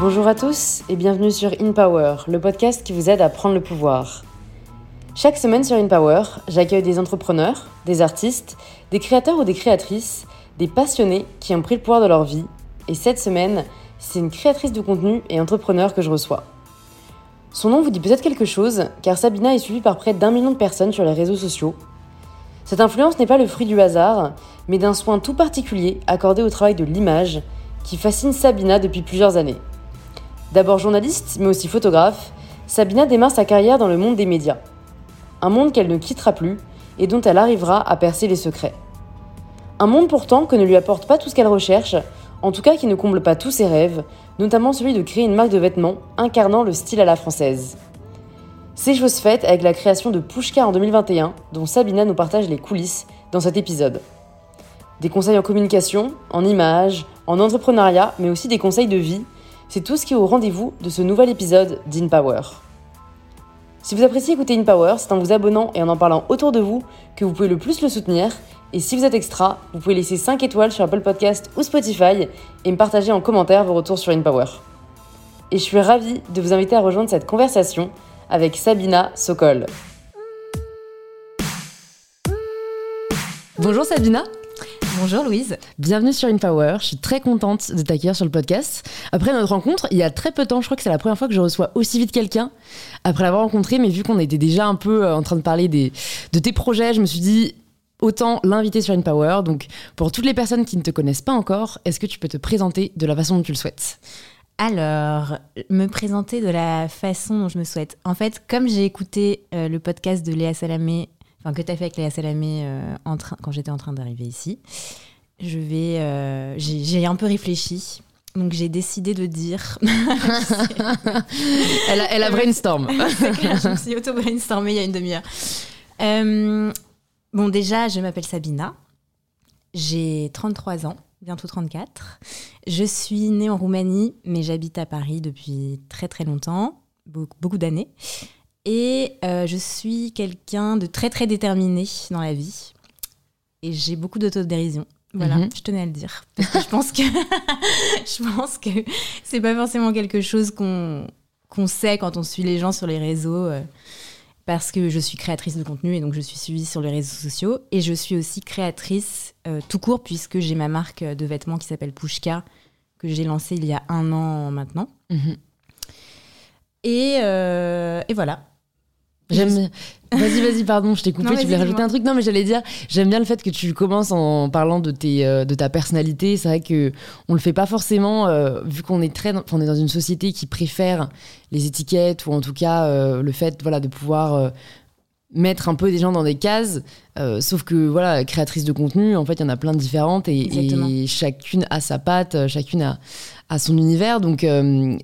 Bonjour à tous et bienvenue sur In Power, le podcast qui vous aide à prendre le pouvoir. Chaque semaine sur In Power, j'accueille des entrepreneurs, des artistes, des créateurs ou des créatrices, des passionnés qui ont pris le pouvoir de leur vie. Et cette semaine, c'est une créatrice de contenu et entrepreneur que je reçois. Son nom vous dit peut-être quelque chose, car Sabina est suivie par près d'un million de personnes sur les réseaux sociaux. Cette influence n'est pas le fruit du hasard, mais d'un soin tout particulier accordé au travail de l'image qui fascine Sabina depuis plusieurs années. D'abord journaliste, mais aussi photographe, Sabina démarre sa carrière dans le monde des médias. Un monde qu'elle ne quittera plus et dont elle arrivera à percer les secrets. Un monde pourtant que ne lui apporte pas tout ce qu'elle recherche, en tout cas qui ne comble pas tous ses rêves, notamment celui de créer une marque de vêtements incarnant le style à la française. C'est chose faite avec la création de Pushka en 2021, dont Sabina nous partage les coulisses dans cet épisode. Des conseils en communication, en images, en entrepreneuriat, mais aussi des conseils de vie, c'est tout ce qui est au rendez-vous de ce nouvel épisode d'InPower. Si vous appréciez écouter InPower, c'est en vous abonnant et en en parlant autour de vous que vous pouvez le plus le soutenir. Et si vous êtes extra, vous pouvez laisser 5 étoiles sur Apple Podcast ou Spotify et me partager en commentaire vos retours sur InPower. Et je suis ravie de vous inviter à rejoindre cette conversation avec Sabina Sokol. Bonjour Sabina Bonjour Louise. Bienvenue sur InPower. Je suis très contente de t'accueillir sur le podcast. Après notre rencontre, il y a très peu de temps, je crois que c'est la première fois que je reçois aussi vite quelqu'un après l'avoir rencontré, mais vu qu'on était déjà un peu euh, en train de parler des, de tes projets, je me suis dit autant l'inviter sur InPower. Donc pour toutes les personnes qui ne te connaissent pas encore, est-ce que tu peux te présenter de la façon dont tu le souhaites? Alors, me présenter de la façon dont je me souhaite. En fait, comme j'ai écouté euh, le podcast de Léa Salamé enfin que tu as fait avec Léa Salamé euh, en train, quand j'étais en train d'arriver ici, je vais, euh, j'ai un peu réfléchi. Donc j'ai décidé de dire. elle, a, elle a brainstorm. clair, je me suis auto-brainstormée il y a une demi-heure. Euh, bon, déjà, je m'appelle Sabina. J'ai 33 ans, bientôt 34. Je suis née en Roumanie, mais j'habite à Paris depuis très très longtemps, beaucoup, beaucoup d'années. Et euh, je suis quelqu'un de très très déterminé dans la vie. Et j'ai beaucoup d'autodérision. Voilà, mhm. je tenais à le dire. Parce que je pense que je pense que c'est pas forcément quelque chose qu'on qu'on sait quand on suit les gens sur les réseaux. Euh, parce que je suis créatrice de contenu et donc je suis suivie sur les réseaux sociaux. Et je suis aussi créatrice euh, tout court puisque j'ai ma marque de vêtements qui s'appelle Pushka que j'ai lancée il y a un an maintenant. Mhm. Et, et, voilà. J'aime. Vas-y, vas-y, pardon, je t'ai coupé. tu voulais rajouter un truc Non, mais j'allais dire, j'aime bien le fait que tu commences en parlant de tes, euh, de ta personnalité. C'est vrai que on le fait pas forcément, euh, vu qu'on est très, on est dans une société qui préfère les étiquettes ou en tout cas euh, le fait, voilà, de pouvoir mettre un peu des gens dans des cases. sauf que voilà, créatrice de contenu, en fait, il y en a plein de différentes et, chacune a sa patte, chacune a, a son univers. Donc,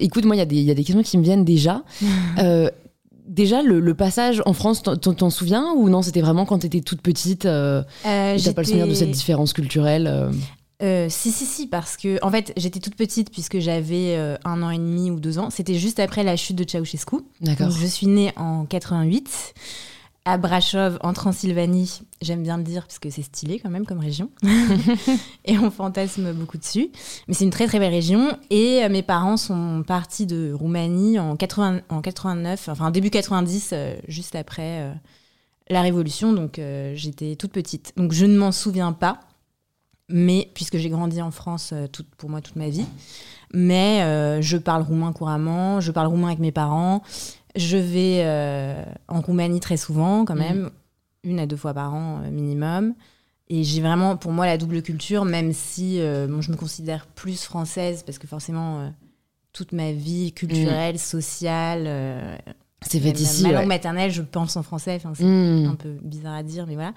écoute, moi, il y, y, a des questions qui me viennent déjà. Déjà, le, passage en France, t'en souviens ou non C'était vraiment quand t'étais toute petite euh, euh T'as pas le souvenir de cette différence culturelle euh? Euh, si, si, si, parce que, en fait, j'étais toute petite puisque j'avais un an et demi ou deux ans. C'était juste après la chute de Ceausescu. D'accord. Je suis née en 88 à Brashov, en Transylvanie. J'aime bien le dire parce que c'est stylé quand même comme région. et on fantasme beaucoup dessus. Mais c'est une très très belle région. Et euh, mes parents sont partis de Roumanie en, 80, en 89, enfin début 90, euh, juste après euh, la Révolution. Donc j'étais toute petite. Donc je ne m'en souviens pas. Mais puisque j'ai grandi en France pour moi toute ma vie. Mais je parle roumain couramment, je parle roumain avec mes parents. Je vais euh, en Roumanie très souvent, quand mhm. même, une à deux fois par an euh, minimum. Et j'ai vraiment, pour moi, la double culture, même si euh, bon, je me considère plus française, parce que forcément, toute ma vie culturelle, sociale, c'est fait ici. Ma langue maternelle, je pense en français. Enfin, c'est hmm. un peu bizarre à dire, mais voilà.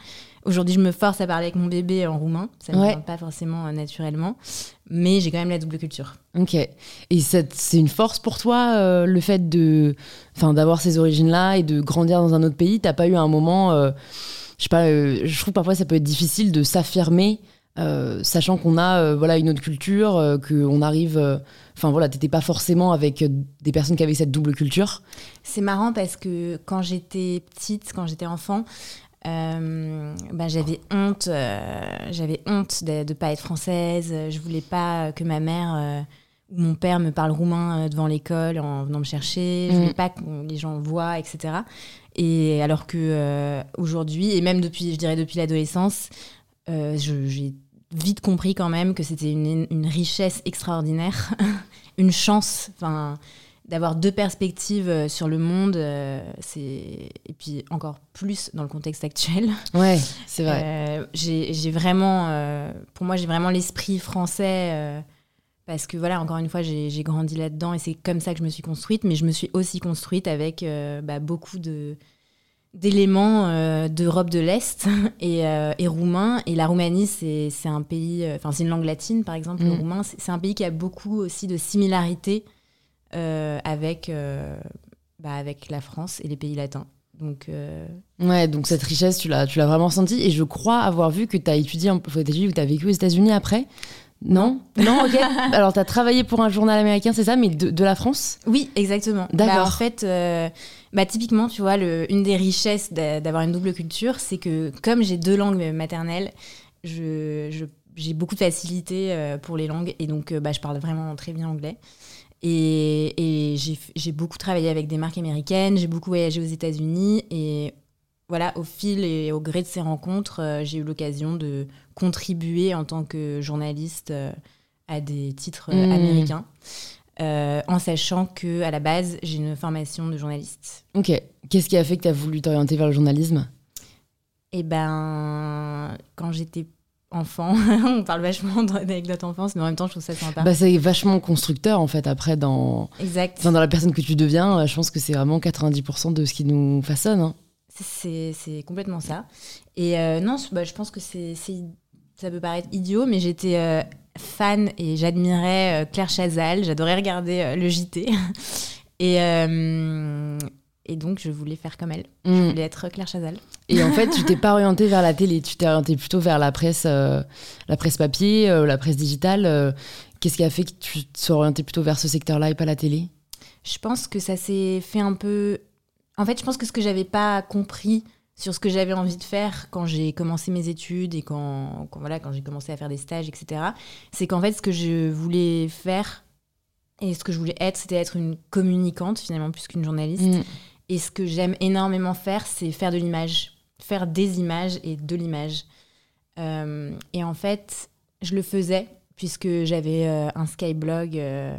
Aujourd'hui, je me force à parler avec mon bébé en roumain. Ça ne me vient pas forcément euh, naturellement. Mais j'ai quand même la double culture. Ok. Et c'est une force pour toi, euh, le fait de, d'avoir ces origines-là et de grandir dans un autre pays? T'as pas eu un moment. Euh, je sais pas, je trouve parfois ça peut être difficile de s'affirmer euh, sachant qu'on a euh, voilà une autre culture, euh, qu'on arrive, enfin voilà, t'étais pas forcément avec des personnes qui avaient cette double culture. C'est marrant parce que quand j'étais petite, quand j'étais enfant, bah, j'avais honte, j'avais honte de ne pas être française. Je voulais pas que ma mère où mon père me parle roumain devant l'école en venant me chercher. Je Je voulais mm. pas que les gens voient, etc. Et alors que aujourd'hui, et même depuis, je dirais depuis l'adolescence, j'ai vite compris quand même que c'était une, une, richesse extraordinaire, une chance. Enfin d'avoir deux perspectives euh, sur le monde, euh, c'est et puis encore plus dans le contexte actuel. Ouais, c'est vrai. Euh, j'ai vraiment, pour moi, j'ai vraiment l'esprit français parce que voilà, encore une fois, j'ai grandi là-dedans et c'est comme ça que je me suis construite. Mais je me suis aussi construite avec bah, beaucoup de d'éléments d'Europe de l'Est et, et, roumain. Et la Roumanie, c'est un pays, enfin c'est une langue latine par exemple, le mm. roumain, c'est un pays qui a beaucoup aussi de similarités euh, avec, euh, bah, avec la France et les pays latins. Donc, euh, Ouais, donc cette richesse, tu l'as, vraiment sentie. Et je crois avoir vu que tu as étudié, en, ou tu as vécu aux États-Unis après. Non? Non, ok. Alors, tu as travaillé pour un journal américain, c'est ça, mais de, de, la France? Oui, exactement. D'accord. Bah, en fait, bah, typiquement, tu vois, le, une des richesses d'avoir une double culture, c'est que comme j'ai deux langues maternelles, je, je, j'ai beaucoup de facilité pour les langues et donc bah, je parle vraiment très bien anglais. Et, j'ai beaucoup travaillé avec des marques américaines, j'ai beaucoup voyagé aux États-Unis et voilà, au fil et au gré de ces rencontres, euh, j'ai eu l'occasion de contribuer en tant que journaliste euh, à des titres euh, mmh. américains. En sachant que à la base j'ai une formation de journaliste. Ok. Qu'est-ce qui a fait que tu as voulu t'orienter vers le journalisme? Eh ben, quand j'étais enfant. on parle vachement d'anecdotes enfance, mais en même temps, je trouve ça sympa. Bah, c'est vachement constructeur, en fait, après, dans... Exact. dans la personne que tu deviens, je pense que c'est vraiment 90% de ce qui nous façonne. Hein. C'est complètement ça. Et euh, non, bah, je pense que c'est ça peut paraître idiot, mais j'étais euh, fan et j'admirais euh, Claire Chazal. J'adorais regarder le JT. Et, et donc, je voulais faire comme elle. Je mm. voulais être Claire Chazal. Et en fait, tu t'es pas orientée vers la télé, tu t'es orientée plutôt vers la presse, euh, la presse papier, euh, la presse digitale. Euh. Qu'est-ce qui a fait que tu te sois orientée plutôt vers ce secteur-là et pas la télé? Je pense que ça s'est fait un peu. En fait, je pense que ce que j'avais pas compris sur ce que j'avais envie de faire quand j'ai commencé mes études et quand, voilà, quand j'ai commencé à faire des stages, etc., c'est qu'en fait, ce que je voulais faire et ce que je voulais être, c'était être une communicante, finalement, plus qu'une journaliste. Mm. Et ce que j'aime énormément faire, c'est faire de l'image, faire des images et de l'image. Euh, et en fait, je le faisais puisque j'avais euh, un Skyblog euh,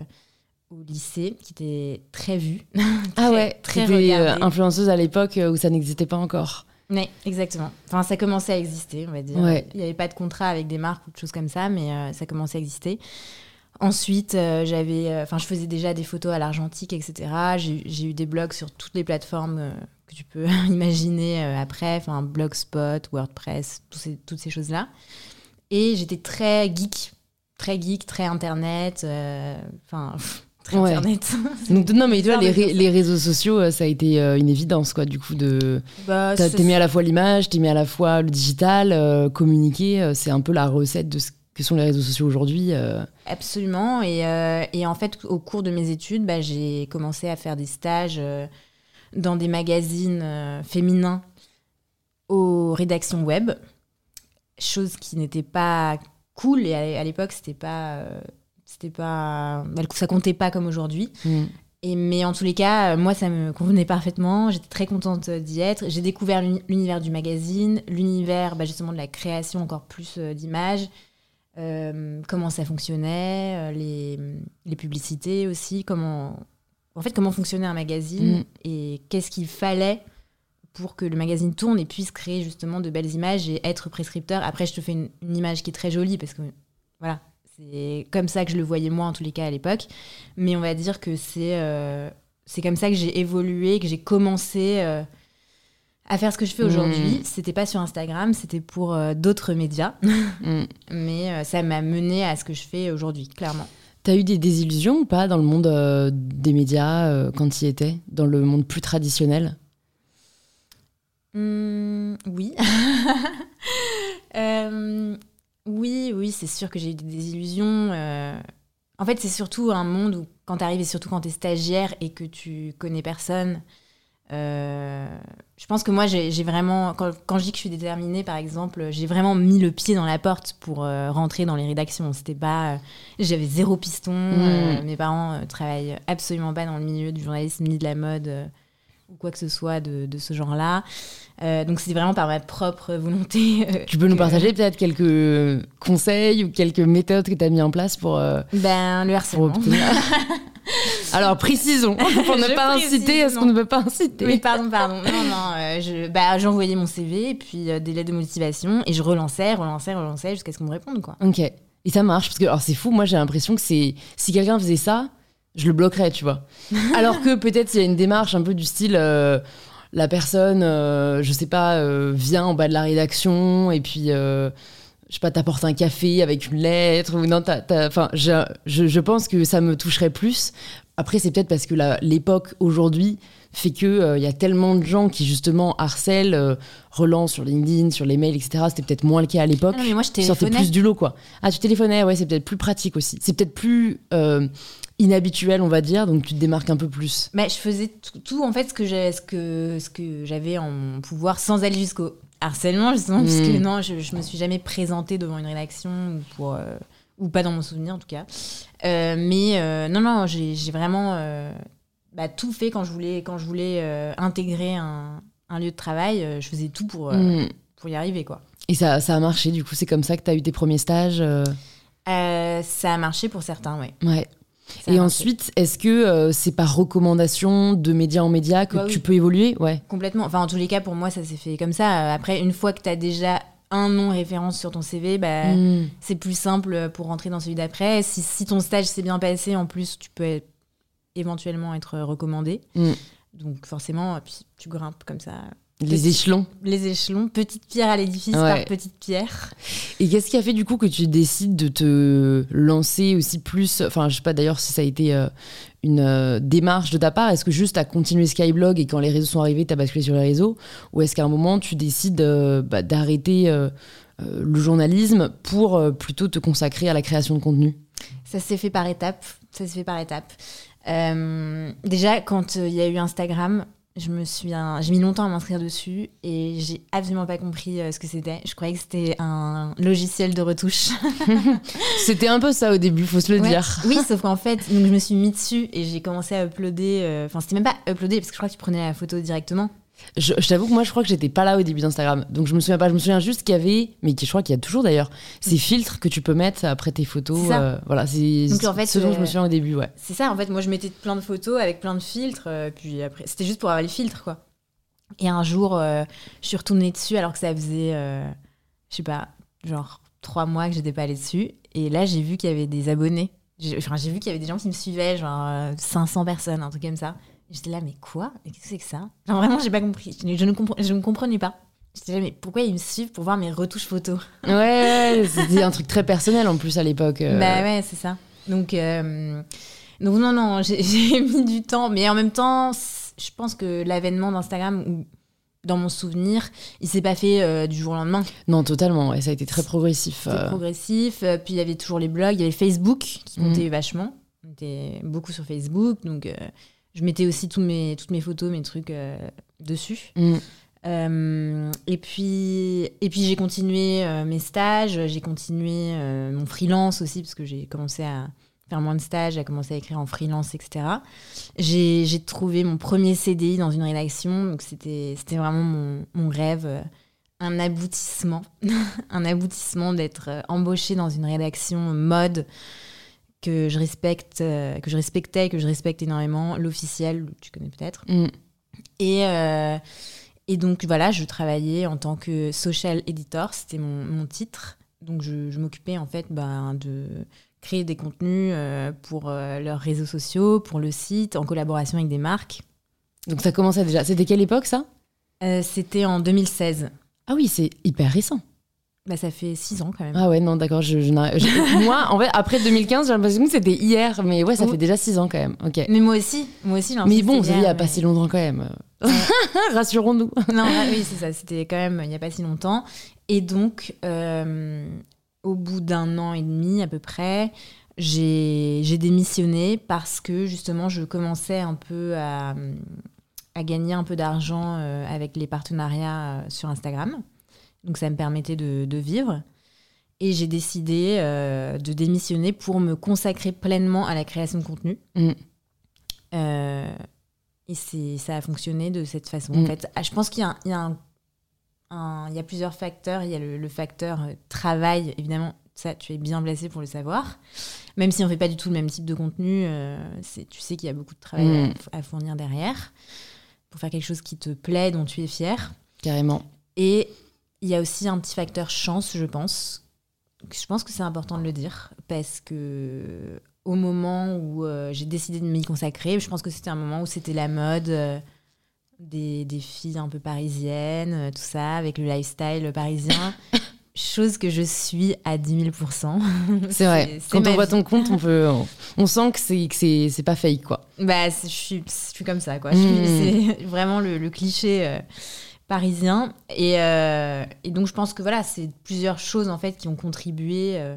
au lycée qui était très vu. ah ouais, très regardé. influenceuse à l'époque où ça n'existait pas encore. Oui, exactement. Enfin, ça commençait à exister, on va dire. Il n'y avait pas de contrat avec des marques ou de choses comme ça, mais ça commençait à exister. Ensuite, euh, j'avais, euh, enfin, je faisais déjà des photos à l'argentique, etc. J'ai eu des blogs sur toutes les plateformes euh, que tu peux imaginer après, enfin, Blogspot, WordPress, ces, toutes ces choses-là. Et j'étais très geek, très geek, très internet, enfin. Très internet. Donc, non, mais tu vois, les, les, réseaux sociaux, ça a été une évidence, quoi, du coup, de. Bah, t'es à la fois l'image, t'es mis à la fois le digital, communiquer, c'est un peu la recette de ce que sont les réseaux sociaux aujourd'hui. Euh. Absolument. Et, euh, et, en fait, au cours de mes études, bah, j'ai commencé à faire des stages euh, dans des magazines féminins aux rédactions web, chose qui n'était pas cool. Et à, l'époque, c'était pas, c'était pas, ça comptait pas comme aujourd'hui. Mm. Et, mais en tous les cas, moi, ça me convenait parfaitement. J'étais très contente d'y être. J'ai découvert l'univers du magazine, l'univers bah, justement de la création encore plus d'images. Euh, comment ça fonctionnait, euh, les, les, publicités aussi, comment, en fait, comment fonctionnait un magazine mm. et qu'est-ce qu'il fallait pour que le magazine tourne et puisse créer justement de belles images et être prescripteur. Après, je te fais une, image qui est très jolie parce que voilà, c'est comme ça que je le voyais moi en tous les cas à l'époque. Mais on va dire que c'est euh, c'est comme ça que j'ai évolué, que j'ai commencé à faire ce que je fais aujourd'hui. Mm. C'était pas sur Instagram, c'était pour euh, d'autres médias. Mm. Mais euh, ça m'a mené à ce que je fais aujourd'hui, clairement. T'as eu des désillusions ou pas dans le monde euh, des médias quand tu y étais Dans le monde plus traditionnel? Mmh, Oui. oui, oui, c'est sûr que j'ai eu des désillusions. En fait, c'est surtout un monde où, quand tu arrives, et surtout quand tu es stagiaire et que tu connais personne, je pense que moi, j'ai vraiment, quand, quand, je dis que je suis déterminée, par exemple, j'ai vraiment mis le pied dans la porte pour rentrer dans les rédactions. C'était pas, j'avais zéro piston. Hmm. mes parents travaillent absolument pas dans le milieu du journalisme ni de la mode ou quoi que ce soit de, de ce genre-là. Euh, donc c'est vraiment par ma propre volonté. Euh, tu peux nous partager peut-être quelques conseils ou quelques méthodes que tu as mis en place pour... Euh, ben, le harcèlement. Alors précisons, pour ne pas inciter à ce qu'on ne veut pas inciter. Oui, pardon, pardon. Non, non, je, bah, j'envoyais mon CV et puis des lettres de motivation et je relançais, relançais, relançais jusqu'à ce qu'on me réponde. Quoi. Ok. Et ça marche parce que alors c'est fou, moi j'ai l'impression que c'est si quelqu'un faisait ça, je le bloquerais, tu vois. Alors que peut-être il y a une démarche un peu du style euh, la personne, euh, je sais pas, euh, vient en bas de la rédaction et puis je sais pas, t'apporte un café avec une lettre ou non, enfin, je, je, pense que ça me toucherait plus. Après, c'est peut-être parce que l'époque aujourd'hui fait que il y a tellement de gens qui justement harcèlent, relancent sur LinkedIn, sur les mails, etc. C'était peut-être moins le cas à l'époque. Ah mais moi je téléphonais. plus du lot, quoi. Ah, tu téléphonais, ouais, c'est peut-être plus pratique aussi. C'est peut-être plus inhabituel, on va dire, donc tu te démarques un peu plus. Mais je faisais tout, en fait ce que j'avais ce que, ce que en pouvoir sans aller jusqu'au harcèlement justement, parce que hmm. non, je, je me suis jamais présentée devant une rédaction ou pour euh, ou pas dans mon souvenir en tout cas. Euh, mais euh, non, non, j'ai vraiment bah, tout fait quand je voulais quand je voulais intégrer un, un, lieu de travail. je faisais tout pour hmm. pour y arriver quoi. Et ça, ça a marché, du coup, c'est comme ça que tu as eu tes premiers stages Ça a marché pour certains, oui. Ouais et ensuite, est-ce que euh, c'est par recommandation de média en média que bah tu peux évoluer? Ouais. Complètement. Enfin, en tous les cas, pour moi, ça s'est fait comme ça. Après, une fois que tu as déjà un nom référence sur ton CV, bah, hmm. c'est plus simple pour rentrer dans celui d'après. Si, si, ton stage s'est bien passé, en plus, tu peux éventuellement être recommandé. Hmm. Donc forcément, puis tu grimpes comme ça les échelons. Les échelons, petite pierre à l'édifice par petite pierre. Et qu'est-ce qui a fait du coup que tu décides de te lancer aussi plus Enfin, je sais pas d'ailleurs si ça a été euh, une euh, démarche de ta part. Est-ce que juste tu as continué Skyblog et quand les réseaux sont arrivés, tu as basculé sur les réseaux? Ou est-ce qu'à un moment tu décides euh, bah, d'arrêter le journalisme pour plutôt te consacrer à la création de contenu? Ça s'est fait par étapes. Ça s'est fait par étapes. déjà, quand il y a eu Instagram, je me suis, j'ai mis longtemps à m'inscrire dessus et j'ai absolument pas compris euh, ce que c'était. Je croyais que c'était un logiciel de retouche. c'était un peu ça au début, faut se le dire. Oui, sauf qu'en fait, donc je me suis mis dessus et j'ai commencé à uploader. Euh, enfin, c'était même pas uploader parce que je crois que tu prenais la photo directement. Je, t'avoue que moi, je crois que j'étais pas là au début d'Instagram. Donc, je me souviens pas. Je me souviens juste qu'il y avait, mais je crois qu'il y a toujours d'ailleurs, ces mm. filtres que tu peux mettre après tes photos. Euh, voilà, c'est en fait, ce dont je me souviens au début, ouais. C'est ça, en fait, moi, je mettais plein de photos avec plein de filtres. Euh, puis après, c'était juste pour avoir les filtres, quoi. Et un jour, euh, je suis retournée dessus alors que ça faisait, je sais pas, genre trois mois que j'étais pas allée dessus. Et là, j'ai vu qu'il y avait des abonnés. Enfin, j'ai vu qu'il y avait des gens qui me suivaient, genre 500 personnes, un truc comme ça. J'étais là, mais quoi? Qu'est-ce que c'est que ça? Genre, Vraiment, j'ai pas compris. Je, ne je ne comprenais pas. J'étais là, mais pourquoi ils me suivent pour voir mes retouches photos? Ouais, c'était un truc très personnel en plus à l'époque. Euh. Bah ouais, c'est ça. Donc, euh, donc non, non, j'ai mis du temps. Mais en même temps, je pense que l'avènement d'Instagram, dans mon souvenir, il s'est pas fait euh, du jour au lendemain. Non, totalement. Et ça a été très progressif. C'était progressif. Puis il y avait toujours les blogs, il y avait Facebook qui mhm. montait vachement. On était beaucoup sur Facebook. Donc je mettais aussi tous mes, toutes mes photos, mes trucs euh, dessus. Mm. Euh, et puis, et puis j'ai continué euh, mes stages, j'ai continué mon freelance aussi, parce que j'ai commencé à faire moins de stages, à commencer à écrire en freelance, etc. J'ai trouvé mon premier CDI dans une rédaction, donc c'était vraiment mon, mon rêve, un aboutissement, un aboutissement d'être embauché dans une rédaction mode que je respecte, euh, que je respectais, que je respecte énormément, l'officiel, tu connais peut-être. Mm. Et, euh, et donc voilà, je travaillais en tant que social editor, c'était mon, mon, titre. Donc je, je m'occupais en fait ben, de créer des contenus euh, pour leurs réseaux sociaux, pour le site, en collaboration avec des marques. Donc ça commençait déjà. C'était quelle époque ça? C'était en 2016. Ah oui, c'est hyper récent. Bah, ça fait six ans quand même. Ah ouais, non, d'accord. Je, moi, en fait, après 2015, j'ai l'impression que c'était hier, mais ouais, ça oh. fait déjà six ans quand même. Ok. Mais moi aussi, moi aussi. Mais bon, il n'y a pas si longtemps quand même. Rassurons-nous. non, oui, c'est ça. C'était quand même il n'y a pas si longtemps. Et donc, euh, au bout d'un an et demi à peu près, j'ai démissionné parce que justement, je commençais un peu à à gagner un peu d'argent avec les partenariats sur Instagram. Donc ça me permettait de, de vivre. Et j'ai décidé de démissionner pour me consacrer pleinement à la création de contenu. Mm. et ça a fonctionné de cette façon. En mm. fait, ah, je pense qu'il y, y a, un, il y a plusieurs facteurs. Il y a le, facteur travail, évidemment, ça, tu es bien placé pour le savoir. Même si on fait pas du tout le même type de contenu, euh, tu sais qu'il y a beaucoup de travail à, mm. fournir derrière pour faire quelque chose qui te plaît, dont tu es fier. Carrément. Et il y a aussi un petit facteur chance, je pense. Je pense que c'est important de le dire parce que au moment où euh, j'ai décidé de m'y consacrer, je pense que c'était un moment où c'était la mode. Euh, des, des, filles un peu parisiennes, tout ça, avec le lifestyle parisien. chose que je suis à 10 000 C'est vrai. Quand on voit ton compte, on, peut, on, sent que c'est, c'est, pas fake, quoi. Bah, je suis, je suis comme ça, quoi. Hmm. C'est vraiment le, cliché euh, parisien. Et, euh, et, donc, je pense que voilà, c'est plusieurs choses, en fait, qui ont contribué euh,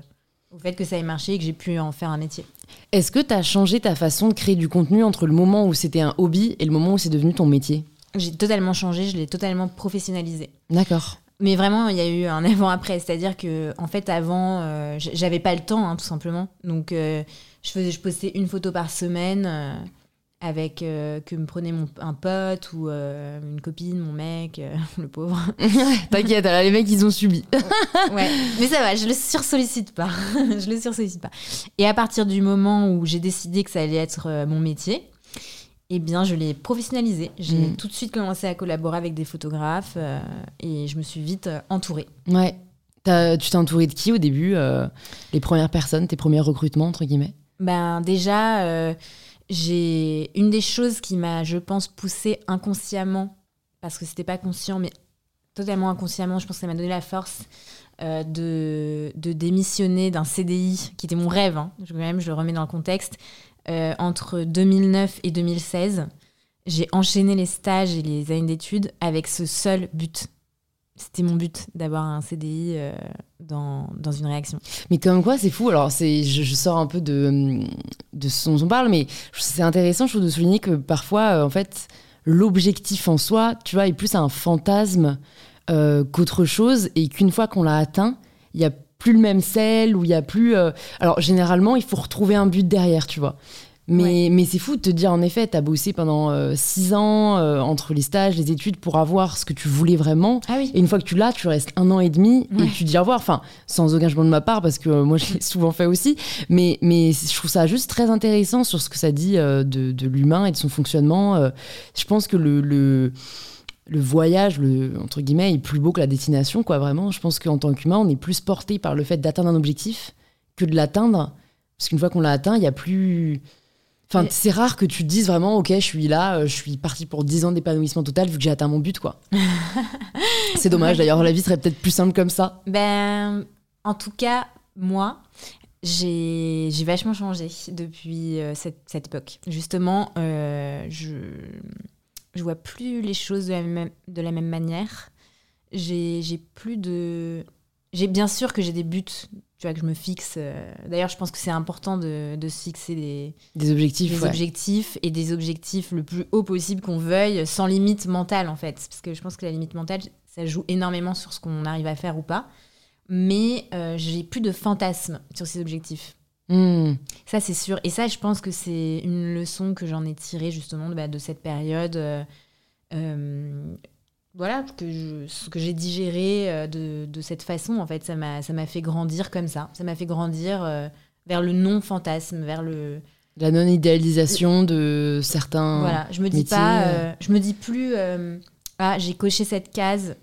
au fait que ça ait marché et que j'ai pu en faire un métier. Est-ce que tu as changé ta façon de créer du contenu entre le moment où c'était un hobby et le moment où c'est devenu ton métier? J'ai totalement changé, je l'ai totalement professionnalisé. D'accord. Mais vraiment, il y a eu un avant-après. C'est-à-dire que, en fait, avant, euh, j'avais pas le temps, hein, tout simplement. Donc, je, faisais, je postais une photo par semaine euh, avec que me prenait mon, un pote ou une copine, mon mec, le pauvre. T'inquiète, les mecs, ils ont subi. ouais, mais ça va, je le sursollicite pas. je le sursollicite pas. Et à partir du moment où j'ai décidé que ça allait être mon métier, eh bien, je l'ai professionnalisé. J'ai mm. tout de suite commencé à collaborer avec des photographes euh, et je me suis vite euh, entourée. Ouais. tu t'es entourée de qui au début euh, Les premières personnes, tes premiers recrutements, entre guillemets? Ben, déjà, une des choses qui m'a, je pense, poussée inconsciemment, parce que c'était pas conscient, mais totalement inconsciemment, je pense que ça m'a donné la force. de, de, démissionner d'un CDI qui était mon rêve, hein. je, même je le remets dans le contexte, euh, entre 2009 et 2016, j'ai enchaîné les stages et les années d'études avec ce seul but. C'était mon but d'avoir un CDI euh, dans, dans, une réaction. Mais comme quoi, c'est fou. Alors, je, sors un peu de, de ce dont on parle, mais c'est intéressant, je trouve, de souligner que parfois, euh, en fait, l'objectif en soi, tu vois, est plus un fantasme qu'autre chose, et qu'une fois qu'on l'a atteint, il y a plus le même sel, où il y a plus. Euh, alors, généralement, il faut retrouver un but derrière, tu vois. Mais, mais c'est fou de te dire, en effet, tu as bossé pendant euh, six ans euh, entre les stages, les études pour avoir ce que tu voulais vraiment. Ah oui. Et une fois que tu l'as, tu restes un an et demi et tu dis au revoir. Enfin, sans aucun jugement de ma part, parce que moi, je l'ai souvent fait aussi. Mais, mais je trouve ça juste très intéressant sur ce que ça dit de, de l'humain et de son fonctionnement. je pense que le, le le voyage, le, entre guillemets, est plus beau que la destination, quoi, vraiment. Je pense qu'en tant qu'humain, on est plus porté par le fait d'atteindre un objectif que de l'atteindre. Parce qu'une fois qu'on l'a atteint, il y a plus. Enfin, c'est rare que tu te dises vraiment, ok, je suis là, euh, je suis parti pour 10 ans d'épanouissement total vu que j'ai atteint mon but, quoi. c'est dommage, d'ailleurs, la vie serait peut-être plus simple comme ça. Ben, en tout cas, moi, j'ai vachement changé depuis euh, cette, cette, époque. Justement, euh, je je vois plus les choses de la même, de la même manière. J'ai plus de. J'ai bien sûr que j'ai des buts, tu vois, que je me fixe. Euh, d'ailleurs, je pense que c'est important de, de, se fixer des, des objectifs. Des objectifs et des objectifs le plus haut possible qu'on veuille, sans limite mentale en fait. Parce que je pense que la limite mentale, ça joue énormément sur ce qu'on arrive à faire ou pas. Mais euh, j'ai plus de fantasmes sur ces objectifs. Hmm. Ça, c'est sûr. Et ça, je pense que c'est une leçon que j'en ai tirée justement de, bah, de cette période. Euh, euh, voilà, que ce que j'ai digéré euh, de, de, cette façon, en fait, ça m'a fait grandir comme ça. Ça m'a fait grandir vers le non-fantasme, vers le. La non-idéalisation de certains. Voilà, je me dis pas. je me dis plus. ah, j'ai coché cette case.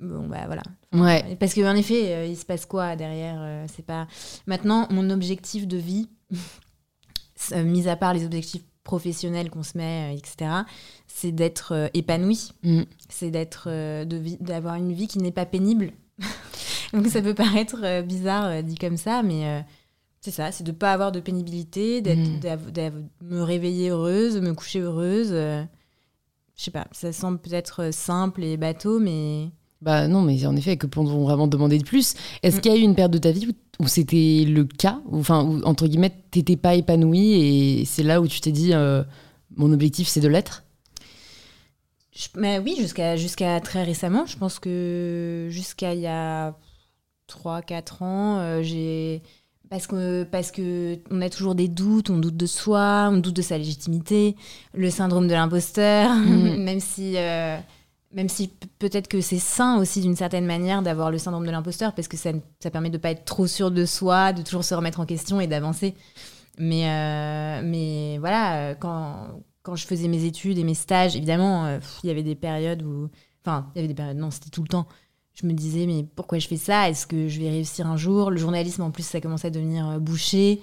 Bon, bah voilà. Ouais. Parce qu'en effet, euh, il se passe quoi derrière euh, C'est pas. Maintenant, mon objectif de vie, mis à part les objectifs professionnels qu'on se met, euh, etc., c'est d'être épanoui. Mm. C'est d'être, d'avoir une vie qui n'est pas pénible. Donc ça peut paraître bizarre dit comme ça, mais c'est ça, c'est de pas avoir de pénibilité, d'être, mm. de me réveiller heureuse, me coucher heureuse. je sais pas, ça semble peut-être simple et bateau, mais bah non, mais en effet, que peut-on vraiment demander de plus? Est-ce mm. qu'il y a eu une période de ta vie où, c'était le cas Enfin, où, entre guillemets, t'étais pas épanouie et c'est là où tu t'es dit, euh, mon objectif, c'est de l'être? Mais oui, jusqu'à jusqu'à très récemment. Je pense que jusqu'à il y a 3-4 ans, euh, j'ai parce que parce que on a toujours des doutes, on doute de soi, on doute de sa légitimité, le syndrome de l'imposteur, mm. même si euh, même si peut-être que c'est sain aussi d'une certaine manière d'avoir le syndrome de l'imposteur parce que ça, ça permet de pas être trop sûr de soi, de toujours se remettre en question et d'avancer. Mais euh, mais voilà, quand quand je faisais mes études et mes stages, évidemment, il y avait des périodes où enfin, il y avait des périodes non, c'était tout le temps je me disais, mais pourquoi je fais ça? Est-ce que je vais réussir un jour? Le journalisme, en plus, ça commençait à devenir euh, bouché.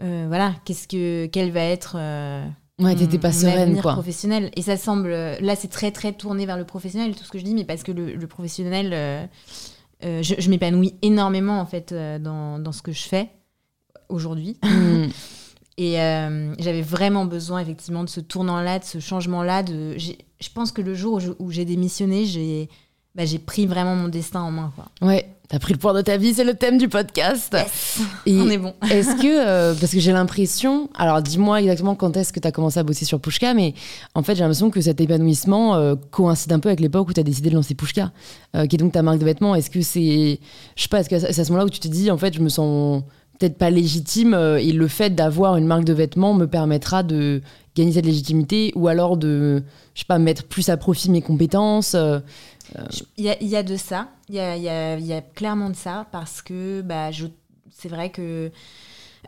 Euh, voilà, qu'est-ce que, quel va être euh, ouais, t'étais pas sereine, quoi. professionnel Et ça semble, là, c'est très très tourné vers le professionnel, tout ce que je dis, mais parce que le, professionnel, je, m'épanouis énormément en fait dans, dans, ce que je fais aujourd'hui. Hmm. Et j'avais vraiment besoin effectivement de ce tournant-là, de ce changement-là. De, je pense que le jour où j'ai démissionné, j'ai bah, j'ai pris vraiment mon destin en main. Quoi. Ouais, t'as pris le pouvoir de ta vie, c'est le thème du podcast. Et On est bon. est-ce que, euh, parce que j'ai l'impression, alors dis-moi exactement quand est-ce que t'as commencé à bosser sur Pushka, mais en fait j'ai l'impression que cet épanouissement euh, coïncide un peu avec l'époque où t'as décidé de lancer Pushka, euh, qui est donc ta marque de vêtements. Est-ce que c'est, je sais pas, est-ce que c'est à ce moment-là où tu te dis, en fait, je me sens peut-être pas légitime et le fait d'avoir une marque de vêtements me permettra de gagner cette légitimité ou alors de, je sais pas, mettre plus à profit mes compétences il y, a, de ça, il y a, clairement de ça, parce que bah, c'est vrai que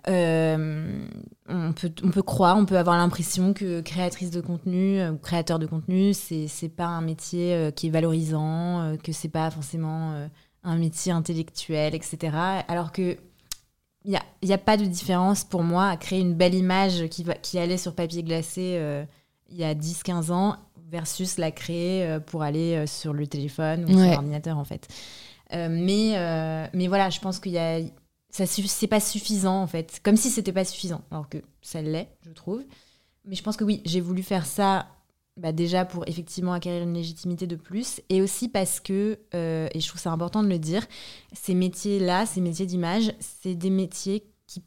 euh, on, peut, on peut croire, on peut avoir l'impression que créatrice de contenu euh, ou créateur de contenu, c'est, pas un métier euh, qui est valorisant, que c'est pas forcément un métier intellectuel, etc. Alors que il n'y a, a, pas de différence pour moi à créer une belle image qui allait sur papier glacé il y a 10-15 ans versus la créer euh, pour aller euh, sur le téléphone ou sur l'ordinateur en fait. Euh, mais, mais voilà, je pense qu'il y a ça c'est pas suffisant en fait. Comme si c'était pas suffisant alors que ça l'est je trouve. Mais je pense que oui j'ai voulu faire ça bah, déjà pour effectivement acquérir une légitimité de plus et aussi parce que et je trouve ça important de le dire ces métiers là ces métiers d'image c'est des métiers qui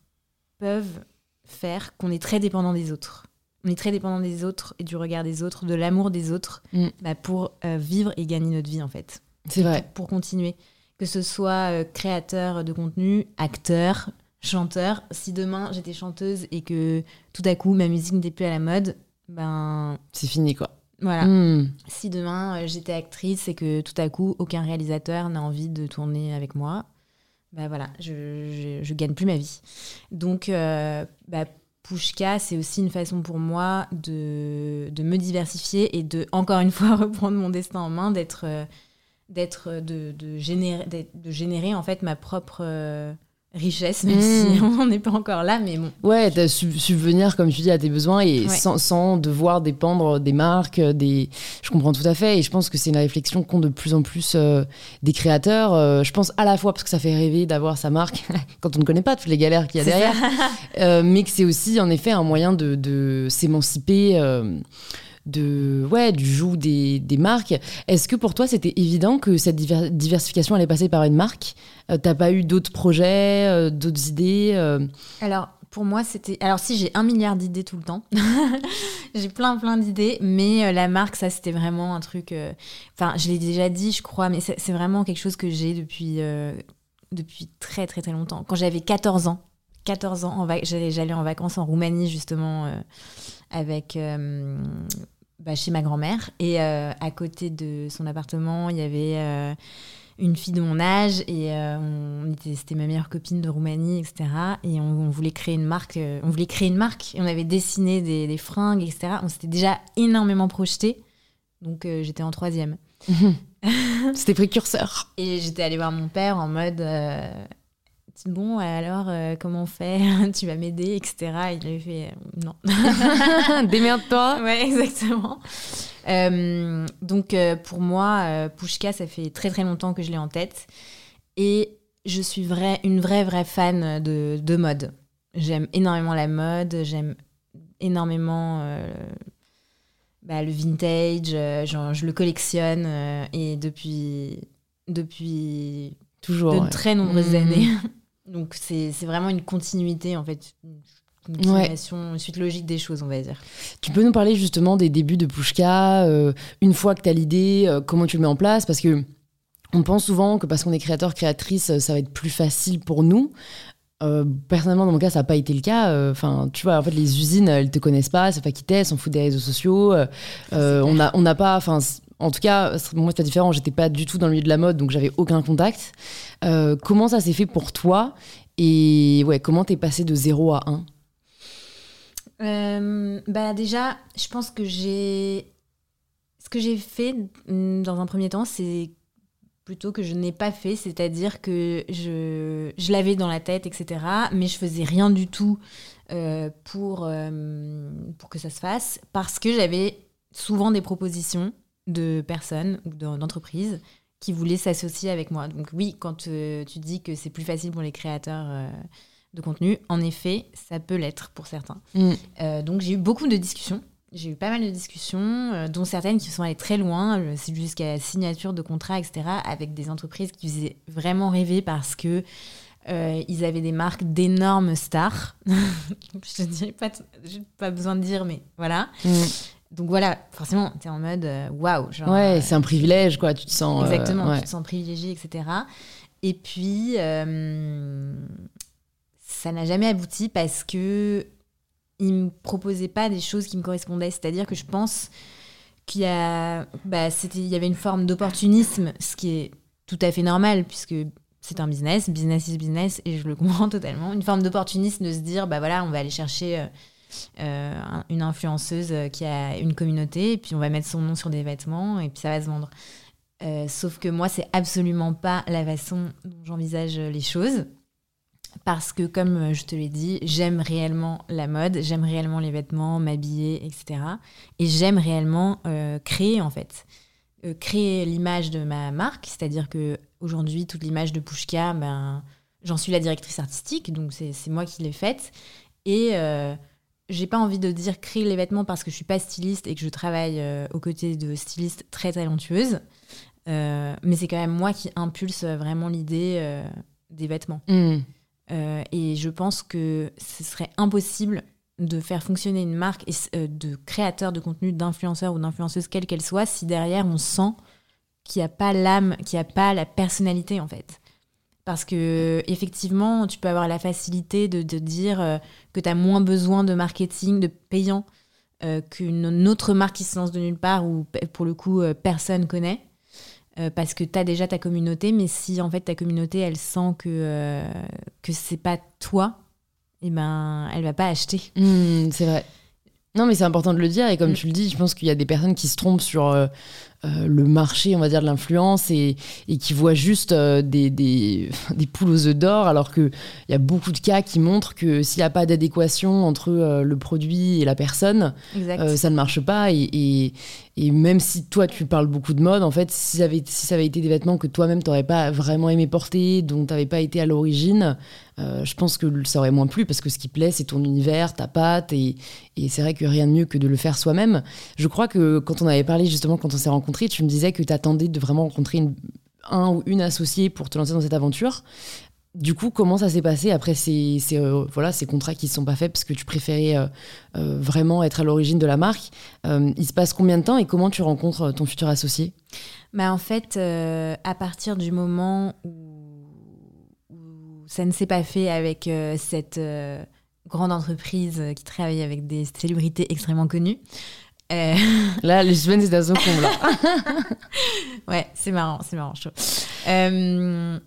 peuvent faire qu'on est très dépendant des autres on est très dépendant des autres et du regard des autres, de l'amour des autres, mm. bah, pour euh, vivre et gagner notre vie en fait. C'est vrai. Pour, continuer. Que ce soit euh, créateur de contenu, acteur, chanteur. Si demain j'étais chanteuse et que tout à coup ma musique n'était plus à la mode, ben. C'est fini quoi. Voilà. Mm. Si demain euh, j'étais actrice et que tout à coup aucun réalisateur n'a envie de tourner avec moi, ben voilà, je, je, gagne plus ma vie. Donc, bah, Pushka, c'est aussi une façon pour moi de, de, me diversifier et de, encore une fois, reprendre mon destin en main, d'être, euh, d'être, de, de, générer, de générer en fait ma propre euh, richesse, même si hmm. on n'est pas encore là, mais bon. Ouais, de subvenir, comme tu dis, à tes besoins et sans, sans, devoir dépendre des marques, des... Je comprends tout à fait et je pense que c'est une réflexion qu'ont de plus en plus euh, des créateurs. Euh, je pense à la fois parce que ça fait rêver d'avoir sa marque quand on ne connaît pas toutes les galères qu'il y a derrière, euh, mais que c'est aussi en effet un moyen de, de s'émanciper de ouais du joug des, des marques. Est-ce que pour toi c'était évident que cette diversification allait passer par une marque? Euh, T'as pas eu d'autres projets, euh, d'autres idées euh? Alors pour moi c'était alors si j'ai un milliard d'idées tout le temps, j'ai plein plein d'idées, mais la marque ça c'était vraiment un truc. Enfin je l'ai déjà dit je crois, mais c'est vraiment quelque chose que j'ai depuis depuis très très très longtemps. Quand j'avais 14 ans, 14 ans, j'allais en vacances en Roumanie justement avec bah, chez ma grand-mère. Et euh, à côté de son appartement, il y avait euh, une fille de mon âge et euh, c'était ma meilleure copine de Roumanie, etc. Et on, voulait créer une marque. on voulait créer une marque et on avait dessiné des, des fringues, etc. On s'était déjà énormément projeté. Donc j'étais en troisième. C'était précurseur. Et j'étais allée voir mon père en mode bon, alors, euh, comment on fait Tu vas m'aider, etc. Il avait fait euh, non. Démerde-toi. Ouais, exactement. Euh, donc, pour moi, Pushka, ça fait très très longtemps que je l'ai en tête. Et je suis vrai, une vraie, vraie fan de, de mode. J'aime énormément la mode, j'aime énormément bah, le vintage, genre, je le collectionne. et depuis, depuis Toujours, de très nombreuses mmh. années. Donc c'est vraiment une continuité en fait, une suite logique des choses, on va dire. Tu peux nous parler justement des débuts de Pushka, euh, une fois que tu as l'idée, euh, comment tu le mets en place? Parce que on pense souvent que parce qu'on est créateur, créatrice, ça va être plus facile pour nous. personnellement, dans mon cas, ça n'a pas été le cas. Enfin, tu vois, en fait, les usines, elles te connaissent pas, savent pas qui t'es, elles s'en foutent des réseaux sociaux. on n'a on pas, enfin, en tout cas, moi, pas différent. J'étais pas du tout dans le milieu de la mode, donc j'avais aucun contact. comment ça s'est fait pour toi et ouais, comment t'es passé de 0 à 1 euh, bah déjà, je pense que j'ai. Ce que j'ai fait mm, dans un premier temps, c'est plutôt que je n'ai pas fait, c'est-à-dire que je, je l'avais dans la tête, etc. Mais je faisais rien du tout euh, pour, euh, pour que ça se fasse, parce que j'avais souvent des propositions de personnes ou d'entreprises qui voulaient s'associer avec moi. Donc oui, quand euh, tu dis que c'est plus facile pour les créateurs euh, de contenu, en effet, ça peut l'être pour certains. Mm. Euh, donc j'ai eu beaucoup de discussions. J'ai eu pas mal de discussions, dont certaines qui sont allées très loin, jusqu'à la signature de contrats, etc., avec des entreprises qui faisaient vraiment rêver parce que ils avaient des marques d'énormes stars. je ne dirais pas, pas besoin de dire, mais voilà. Mm. Donc voilà, forcément, tu es en mode euh, waouh. Wow, ouais, euh, c'est un privilège, quoi. Tu te sens. Euh, exactement, tu te sens privilégié, etc. Et puis, ça n'a jamais abouti parce que il me proposait pas des choses qui me correspondaient. C'est-à-dire que je pense qu'il y a, bah, il y avait une forme d'opportunisme, ce qui est tout à fait normal puisque c'est un business, business is business, et je le comprends totalement. Une forme d'opportunisme de se dire, bah voilà, on va aller chercher euh, une influenceuse qui a une communauté, et puis on va mettre son nom sur des vêtements, et puis ça va se vendre. Euh, sauf que moi, c'est absolument pas la façon dont j'envisage les choses. Parce que, comme je te l'ai dit, j'aime réellement la mode, j'aime réellement les vêtements, m'habiller, etc. Et j'aime réellement euh, créer, en fait. créer l'image de ma marque, c'est-à-dire que aujourd'hui, toute l'image de Pushka, ben, j'en suis la directrice artistique, donc c'est moi qui l'ai faite. Et j'ai pas envie de dire créer les vêtements parce que je suis pas styliste et que je travaille euh, aux côtés de stylistes très talentueuses. Euh, mais c'est quand même moi qui impulse vraiment l'idée euh, des vêtements. Mm. et je pense que ce serait impossible de faire fonctionner une marque de créateur de contenu, d'influenceur ou d'influenceuse, quelle qu'elle soit, si derrière on sent qu'il n'y a pas l'âme, qu'il n'y a pas la personnalité en fait. Parce que effectivement, tu peux avoir la facilité de, dire euh, que tu as moins besoin de marketing, de payant, euh, qu'une autre marque qui se lance de nulle part ou pour le coup euh, personne connaît. parce que tu as déjà ta communauté, mais si en fait ta communauté elle sent que, que c'est pas toi, et eh ben elle va pas acheter. Mmh, c'est vrai. Non, mais c'est important de le dire. Et comme mmh. tu le dis, je pense qu'il y a des personnes qui se trompent sur euh, le marché, on va dire, de l'influence et, qui voit juste euh, des, des, des, poules aux œufs d'or, alors qu'il y a beaucoup de cas qui montrent que s'il n'y a pas d'adéquation entre euh, le produit et la personne, ça ne marche pas. Et, et, même si toi, tu parles beaucoup de mode, en fait, si ça avait, si ça avait été des vêtements que toi-même, tu n'aurais pas vraiment aimé porter, dont tu n'avais pas été à l'origine, je pense que ça aurait moins plu parce que ce qui plaît, c'est ton univers, ta patte, et, et c'est vrai que rien de mieux que de le faire soi-même. Je crois que quand on avait parlé justement, quand on s'est rencontrés, tu me disais que tu attendais de vraiment rencontrer un ou une associée pour te lancer dans cette aventure. Du coup, comment ça s'est passé après ces, euh, voilà, ces contrats qui ne sont pas faits? Parce que tu préférais euh, euh, vraiment être à l'origine de la marque. Il se passe combien de temps et comment tu rencontres ton futur associé? Bah En fait, à partir du moment où, où ça ne s'est pas fait avec cette grande entreprise qui travaille avec des célébrités extrêmement connues, euh, là, les suspense est à son comble. ouais, c'est marrant, c'est marrant, chaud. Euh,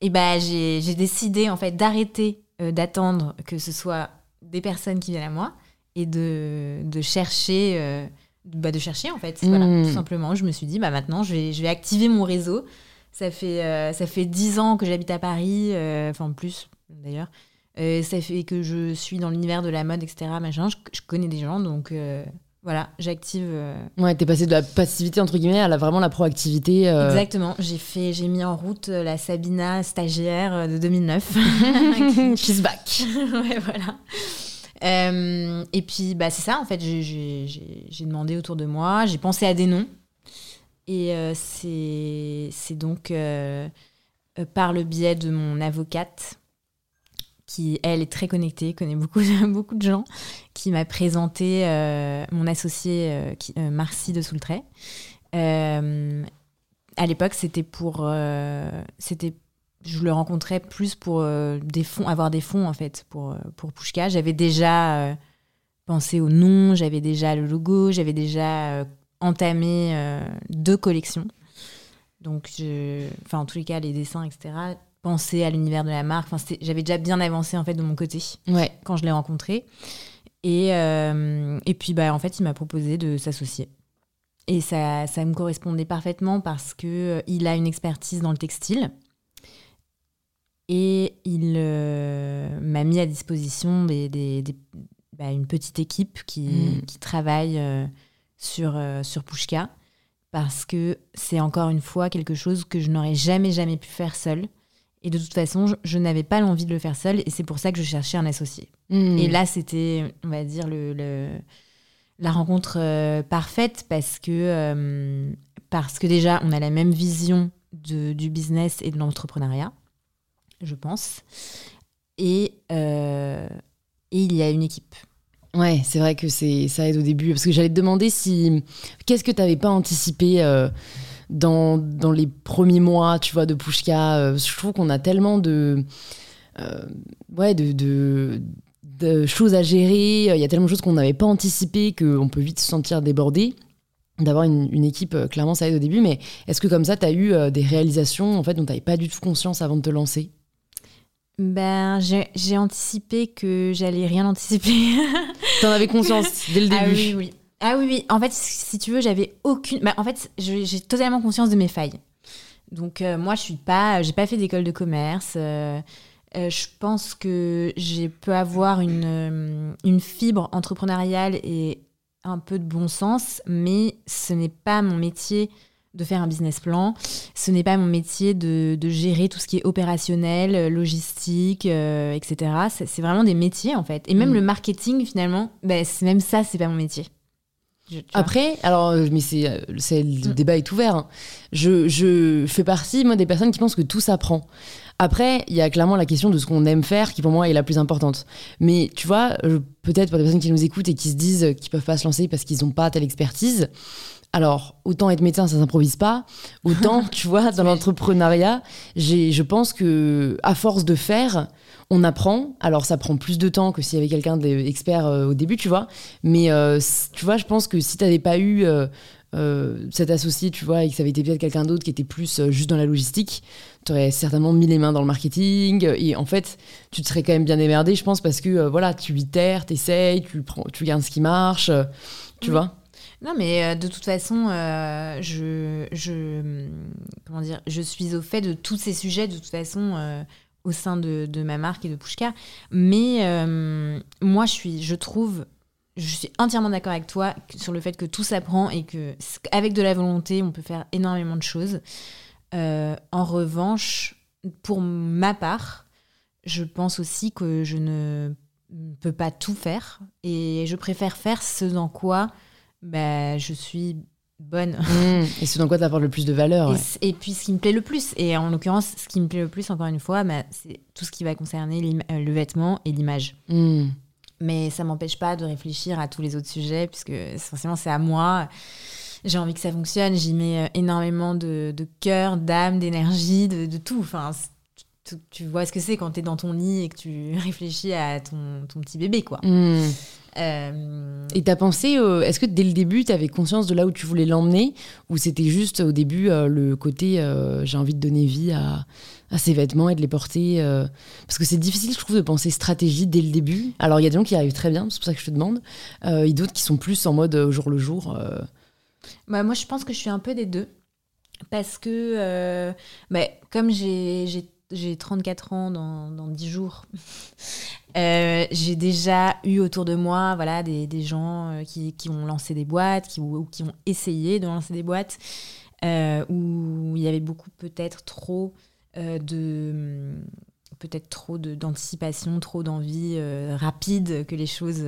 et ben, j'ai décidé en fait d'arrêter euh, d'attendre que ce soit des personnes qui viennent à moi et de, de chercher, bah, de chercher en fait. Voilà, hmm. tout simplement. Je me suis dit, bah maintenant, je vais, je vais activer mon réseau. Ça fait ça fait dix ans que j'habite à Paris, enfin plus d'ailleurs. ça fait que je suis dans l'univers de la mode, etc. Machin. Je, je connais des gens, donc voilà, j'active. Euh, ouais, t'es passé de la passivité entre guillemets à la, vraiment la proactivité. Euh. Exactement. J'ai fait, j'ai mis en route euh, la Sabina stagiaire de 2009. She's back. ouais, voilà. et puis, bah, c'est ça, en fait, j'ai demandé autour de moi, j'ai pensé à des noms. Et c'est donc par le biais de mon avocate qui, elle, est très connectée, connaît beaucoup, beaucoup de gens, qui m'a présenté mon associé qui, Marcy de Soultray. à l'époque, c'était pour. c'était je le rencontrais plus pour des fonds, avoir des fonds en fait pour, pour Pushka. J'avais déjà pensé au nom, j'avais déjà le logo, j'avais déjà entamé deux collections. Donc, je... en tous les cas, les dessins, etc. Penser à l'univers de la marque. Enfin, j'avais déjà bien avancé en fait de mon côté ouais. quand je l'ai rencontré. Et, euh, et puis, bah, en fait, il m'a proposé de s'associer. Et ça, ça me correspondait parfaitement parce que euh, il a une expertise dans le textile. Et il euh, m'a mis à disposition des, des, bah, une petite équipe qui, mm. qui travaille sur, sur Pushka parce que c'est encore une fois quelque chose que je n'aurais jamais, jamais pu faire seule. Et de toute façon, je, n'avais pas l'envie de le faire seule et c'est pour ça que je cherchais un associé. Hmm. Et là, c'était, on va dire, le, la rencontre euh, parfaite parce que, euh, parce que déjà, on a la même vision de, du business et de l'entrepreneuriat, je pense. Et, euh, et il y a une équipe. Ouais, c'est vrai que c'est ça aide au début. Parce que j'allais te demander si. Qu'est-ce que tu n'avais pas anticipé dans, dans, les premiers mois, tu vois, de Pushka euh, Je trouve qu'on a tellement de. Euh, ouais, de, de, de, choses à gérer. Il y a tellement de choses qu'on n'avait pas anticipées qu'on peut vite se sentir débordé. D'avoir une, une, équipe, clairement, ça aide au début. Mais est-ce que comme ça, tu as eu des réalisations en fait, dont tu n'avais pas du tout conscience avant de te lancer? Ben, j'ai anticipé que j'allais rien anticiper. T'en avais conscience dès le ah début. Ah oui, oui. Ah oui, oui. En fait, si tu veux, j'avais aucune. Ben, en fait, j'ai totalement conscience de mes failles. Donc euh, moi, je suis pas, j'ai pas fait d'école de commerce. Euh, euh, je pense que j'ai peux avoir une, une fibre entrepreneuriale et un peu de bon sens, mais ce n'est pas mon métier de faire un business plan. Ce n'est pas mon métier de, de, gérer tout ce qui est opérationnel, logistique, etc. C'est vraiment des métiers en fait. Et même mm. le marketing finalement, ben, même ça, c'est pas mon métier. Après, alors, euh, mais c'est, le mm. débat est ouvert. Hein. Je, je, fais partie, moi, des personnes qui pensent que tout s'apprend. Après, il y a clairement la question de ce qu'on aime faire qui, pour moi, est la plus importante. Mais tu vois, peut-être pour des personnes qui nous écoutent et qui se disent qu'ils peuvent pas se lancer parce qu'ils n'ont pas telle expertise, alors, autant être médecin, ça s'improvise pas. Autant, tu vois, dans l'entrepreneuriat, je pense que à force de faire, on apprend. Alors, ça prend plus de temps que s'il y avait quelqu'un d'expert euh, au début, tu vois. Mais euh, tu vois, je pense que si tu n'avais pas eu euh, cet associé, tu vois, et que ça avait été peut-être quelqu'un d'autre qui était plus juste dans la logistique, tu aurais certainement mis les mains dans le marketing. Et en fait, tu te serais quand même bien démerdé, je pense, parce que voilà, tu itères, tu essayes, tu, prends, tu regardes ce qui marche, tu vois. Non, mais euh, de toute façon, euh, je, je, comment dire, je suis au fait de tous ces sujets, de toute façon, euh, au sein de, de, ma marque et de Pushka. Mais moi, je, suis, je trouve, je suis entièrement d'accord avec toi sur le fait que tout s'apprend et que avec de la volonté, on peut faire énormément de choses. en revanche, pour ma part, je pense aussi que je ne peux pas tout faire et je préfère faire ce dans quoi bah, je suis bonne. Mmh. Et ce dans quoi tu apportes le plus de valeur. Et, puis ce qui me plaît le plus, et en l'occurrence, ce qui me plaît le plus, encore une fois, bah, c'est tout ce qui va concerner euh, le vêtement et l'image. Mmh. Mais ça m'empêche pas de réfléchir à tous les autres sujets, puisque forcément c'est à moi. J'ai envie que ça fonctionne, j'y mets euh, énormément de, de cœur, d'âme, d'énergie, de, de, tout. Enfin, tu, vois ce que c'est quand tu es dans ton lit et que tu réfléchis à ton, ton petit bébé, quoi. Mmh. Euh... Et t'as pensé, est-ce que dès le début, tu avais conscience de là où tu voulais l'emmener Ou c'était juste au début euh, le côté euh, j'ai envie de donner vie à, à, ces vêtements et de les porter euh, Parce que c'est difficile, je trouve, de penser stratégie dès le début. Alors il y a des gens qui arrivent très bien, c'est pour ça que je te demande, et d'autres qui sont plus en mode jour le jour. Bah, moi, je pense que je suis un peu des deux. Parce que, bah, comme j'ai j'ai 34 ans dans, dans 10 jours. Euh, j'ai déjà eu autour de moi voilà, des, des gens euh, qui, qui, ont lancé des boîtes qui, ou, qui ont essayé de lancer des boîtes euh, où il y avait beaucoup peut-être trop de peut-être trop d'anticipation, trop d'envie rapide que les choses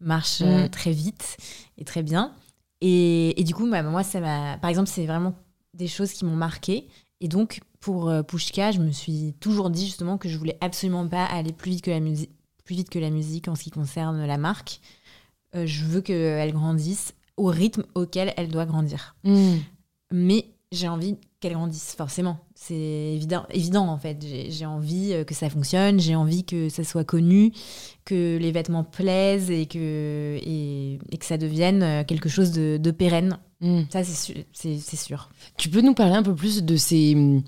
marchent mm. très vite et très bien. Et, et du coup, bah, moi, ça m'a. Par exemple, c'est vraiment des choses qui m'ont marqué Et donc, pour euh, Pushka, je me suis toujours dit justement que je voulais absolument pas aller plus vite que la musique, plus vite que la musique en ce qui concerne la marque. Euh, je veux qu'elle grandisse au rythme auquel elle doit grandir. Hmm. Mais j'ai envie qu'elle grandisse, forcément. C'est évident, évident, en fait. J'ai envie euh, que ça fonctionne, j'ai envie que ça soit connu, que les vêtements plaisent et que, et, que ça devienne quelque chose de, pérenne. Hmm. Ça, c'est sûr. Tu peux nous parler un peu plus de ces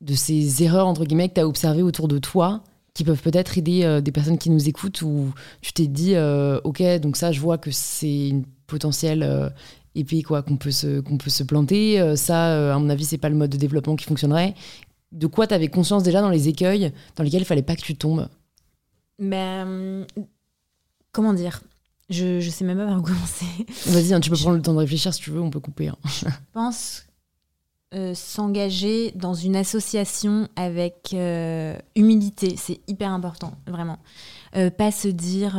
de ces erreurs, entre guillemets, que tu as observées autour de toi, qui peuvent peut-être aider euh, des personnes qui nous écoutent, où tu t'es dit, euh, ok, donc ça, je vois que c'est une potentielle euh, épée quoi, qu'on peut, se, qu'on peut se planter. ça, à mon avis, c'est pas le mode de développement qui fonctionnerait. De quoi tu avais conscience déjà dans les écueils dans lesquels il fallait pas que tu tombes? Ben, Comment dire? Je, je sais même pas par où commencer. Vas-y, hein, tu peux prendre le temps de réfléchir si tu veux, on peut couper. Hein. Je pense euh, s'engager dans une association avec euh, humilité, c'est hyper important, vraiment. Euh, pas se dire,